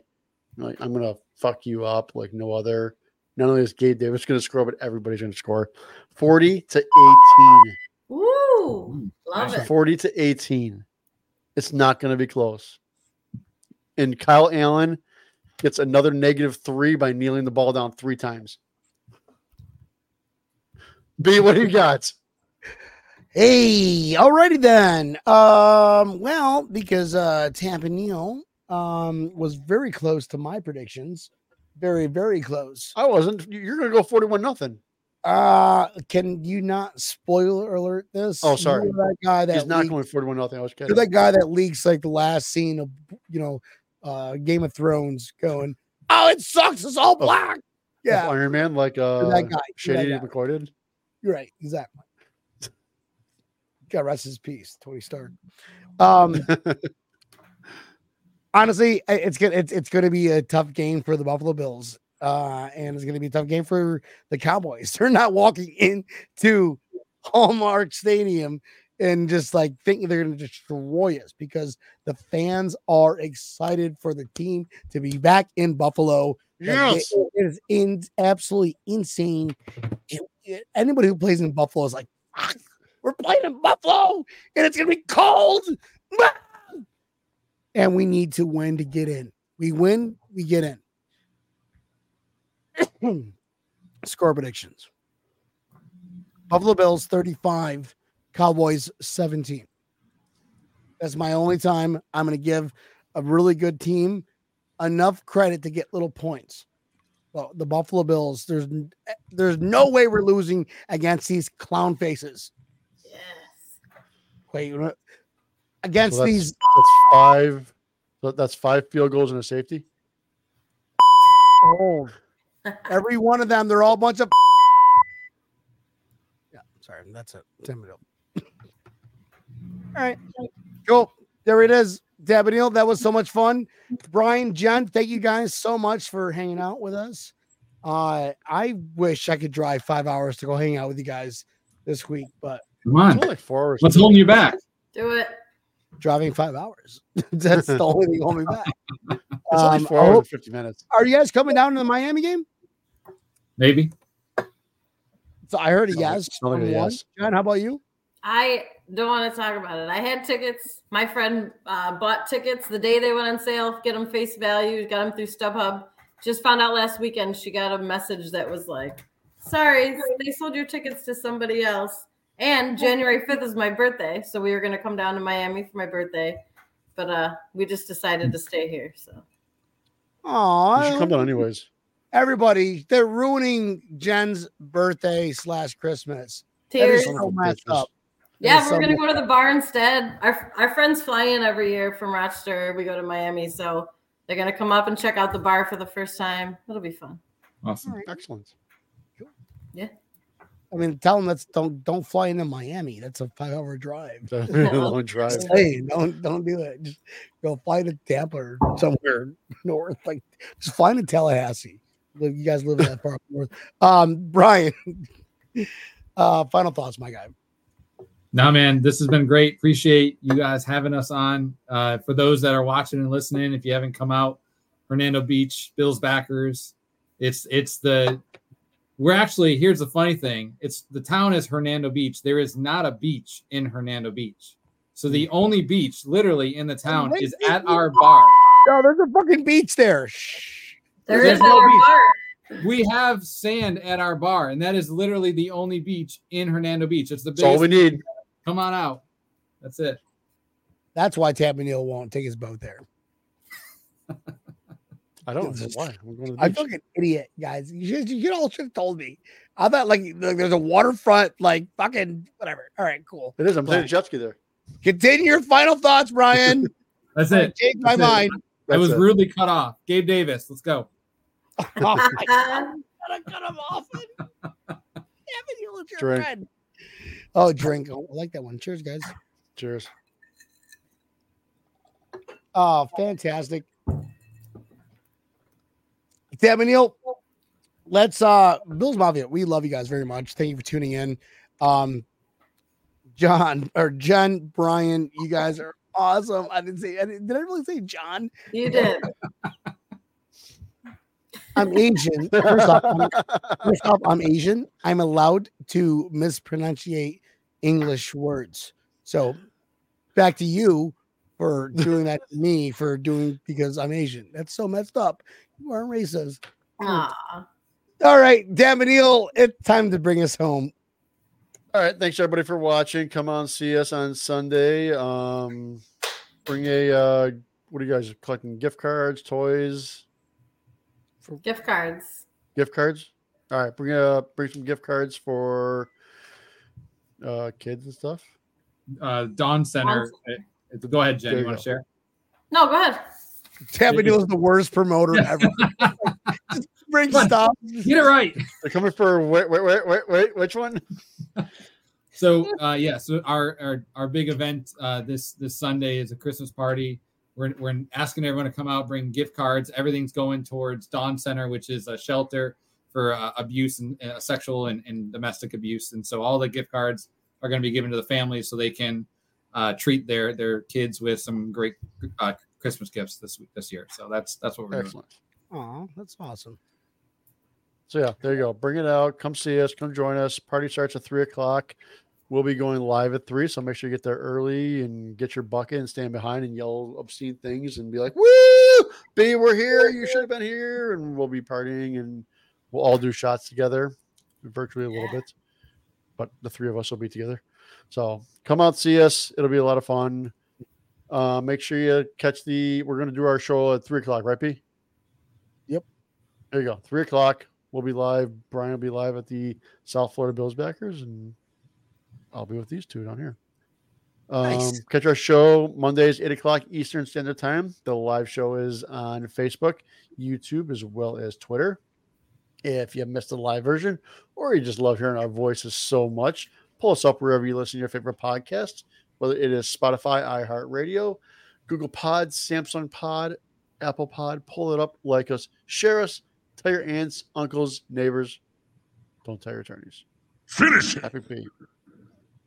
Like I'm going to fuck you up like no other. Not only is Gabe Davis going to score, but everybody's going to score. Forty to eighteen.
Woo! Love it.
40 to 18. It's not going to be close. And Kyle Allen gets another negative three by kneeling the ball down three times. B, what do you got?
Hey, alrighty then. Um, well, because uh Tampa Neil um was very close to my predictions. Very, very close.
I wasn't. You're going to go 41 nothing.
Uh can you not spoiler alert this?
Oh,
You
sorry.
know that guy that
He's not
leaked-
going 41 nothing. I was kidding.
that guy that leaks like the last scene of you know uh Game of Thrones going, Oh, it sucks, it's all black. Yeah,
Iron Man, like uh,
You're that guy. You're that
Shady
guy.
McCoy.
You're right, exactly. God rest his peace, Tony Stark. Um, honestly, it's gonna it's, it's gonna be a tough game for the Buffalo Bills, uh, and it's gonna be a tough game for the Cowboys. They're not walking into Hallmark Stadium and just like thinking they're gonna destroy us because the fans are excited for the team to be back in Buffalo.
Yes.
it- it is in, absolutely insane. It- it- anybody who plays in Buffalo is like, "Fuck, we're playing in Buffalo and it's gonna be cold. Ah!" And we need to win to get in. We win, we get in. Score predictions. Buffalo Bills 35, Cowboys 17. That's my only time I'm going to give a really good team enough credit to get little points. Well, the Buffalo Bills, there's there's no way we're losing against these clown faces.
Yes.
Wait, you know- against
So that's,
these
that's five. That's five field goals and a safety.
oh, every one of them, they're all a bunch of Yeah, sorry, that's it. Tim Neal. All right. Cool. There it is. Deb and Neil, that was so much fun. Brian, Jen, thank you guys so much for hanging out with us. Uh, I wish I could drive five hours to go hang out with you guys this week, but
Come
It's
on.
only like four hours.
What's holding you back?
Do it.
Driving five hours. That's the only thing holding me back.
It's only
Um,
four
I
hours and 50 minutes.
are you guys coming down to the Miami game?
Maybe.
So I heard a yes.
like
from
a
one.
yes.
John, how about you?
I don't want to talk about it. I had tickets. My friend uh, bought tickets the day they went on sale. Get them face value. Got them through StubHub. Just found out last weekend she got a message that was like, "Sorry, they sold your tickets to somebody else." And January fifth is my birthday, so we were gonna come down to Miami for my birthday, but uh, we just decided to stay here. So
Oh,
You should come down anyways.
everybody, they're ruining Jen's birthday slash Christmas. That is
tears.
so messed up.
Yeah, we're
so
gonna go to the bar instead. Our our friends fly in every year from Rochester. We go to Miami, so they're gonna come up and check out the bar for the first time. It'll be fun.
Awesome.
Excellent.
I mean, tell them that's don't don't fly into Miami. That's a five hour drive.
Long drive.
Hey, don't don't do that. Just go fly to Tampa or somewhere north. Like just fly to Tallahassee. You guys live in that far up north. Um, Brian, uh, final thoughts, my guy.
Nah, man, this has been great. Appreciate you guys having us on. Uh, for those that are watching and listening, if you haven't come out, Hernando Beach, Bills backers, it's it's the We're actually here's the funny thing. It's the town is Hernando Beach. There is not a beach in Hernando Beach. So the hmm. only beach literally in the town is at our bar.
No, there's a fucking beach there. Shh.
There
There's
is
no
our
beach.
bar.
We have sand at our bar, and that is literally the only beach in Hernando Beach. It's the
That's all we need.
Come on out. That's it.
That's why Tab Neal won't take his boat there.
I don't know why. We're going to
I
beach.
feel like an idiot, guys. You should, you all should have told me. I thought like, like there's a waterfront, like fucking whatever. All right, cool.
It is. I'm playing a jet ski there.
Continue your final thoughts, Brian.
That's it.
changed my
it.
mind.
I was
it.
rudely cut off. Gabe Davis, let's go.
Oh my God, I cut him off. Damn it, you look your
Drink.
friend. Oh, drink. Oh, I like that one. Cheers, guys.
Cheers.
Oh, fantastic. Tab and Neil, let's uh Bills Mafia. We love you guys very much. Thank you for tuning in. Um John or John Brian, you guys are awesome. I didn't say I didn't, did I really say John?
You did.
I'm Asian. First off, I'm, first off, I'm Asian. I'm allowed to mispronunciate English words. So back to you for doing that to me for doing because I'm Asian. That's so messed up. You aren't racist.
Aw.
All right, Damoniel, it's time to bring us home.
All right. Thanks everybody for watching. Come on, see us on Sunday. Um, bring a uh, what are you guys collecting? Gift cards, toys, For-
Gift cards.
gift cards. All right. Bring uh bring some gift cards for uh kids and stuff.
Uh, Dawn Center. uh, Go ahead, Jen.
There
You
you
want to share?
No, go ahead.
Damoniel is the worst promoter ever. Just bring
Come
stuff.
Get it right.
They're coming for wait wait wait wait wait which one?
So uh, yeah, so our, our our big event uh, this this Sunday is a Christmas party. We're, we're asking everyone to come out, bring gift cards. Everything's going towards Dawn Center, which is a shelter for uh, abuse and uh, sexual and, and domestic abuse. And so all the gift cards are going to be given to the families so they can uh, treat their their kids with some great uh, Christmas gifts this week this year. So that's that's what we're doing.
Excellent.
Oh, that's awesome.
So yeah, there you go. Bring it out. Come see us. Come join us. Party starts at three o'clock. We'll be going live at three, so make sure you get there early and get your bucket and stand behind and yell obscene things and be like, "Woo, B, we're here. You should have been here." And we'll be partying and we'll all do shots together, virtually a little bit, but the three of us will be together. So come out, see us. It'll be a lot of fun. Uh, make sure you catch the. We're going to do our show at three o'clock, right, B?
Yep.
There you go. Three o'clock. We'll be live. Brian will be live at the South Florida Bills backers, and I'll be with these two down here. Um,
Nice.
Catch our show Mondays, 8 o'clock Eastern Standard Time. The live show is on Facebook, YouTube, as well as Twitter. If you missed the live version or you just love hearing our voices so much, pull us up wherever you listen to your favorite podcast, whether it is Spotify, iHeartRadio, Google Pod, Samsung Pod, Apple Pod. Pull it up, like us, share us, tell your aunts, uncles, neighbors. Don't tell your attorneys.
Finish it.
Happy P.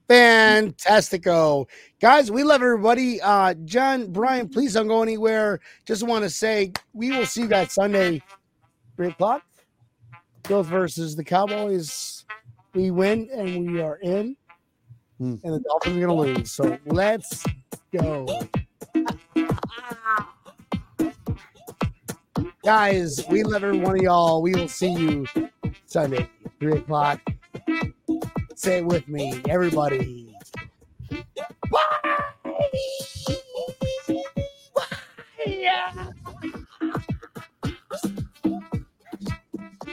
Fantastico. Guys, we love everybody. Uh John, Brian, please don't go anywhere. Just want to say we will see you guys Sunday, three o'clock. Bills versus the Cowboys we win and we are in,
mm.
and the Dolphins are going to lose. So let's go. Guys, we love every one of y'all. We will see you Sunday, 3 o'clock. Say it with me, everybody. Why? Why? Yeah.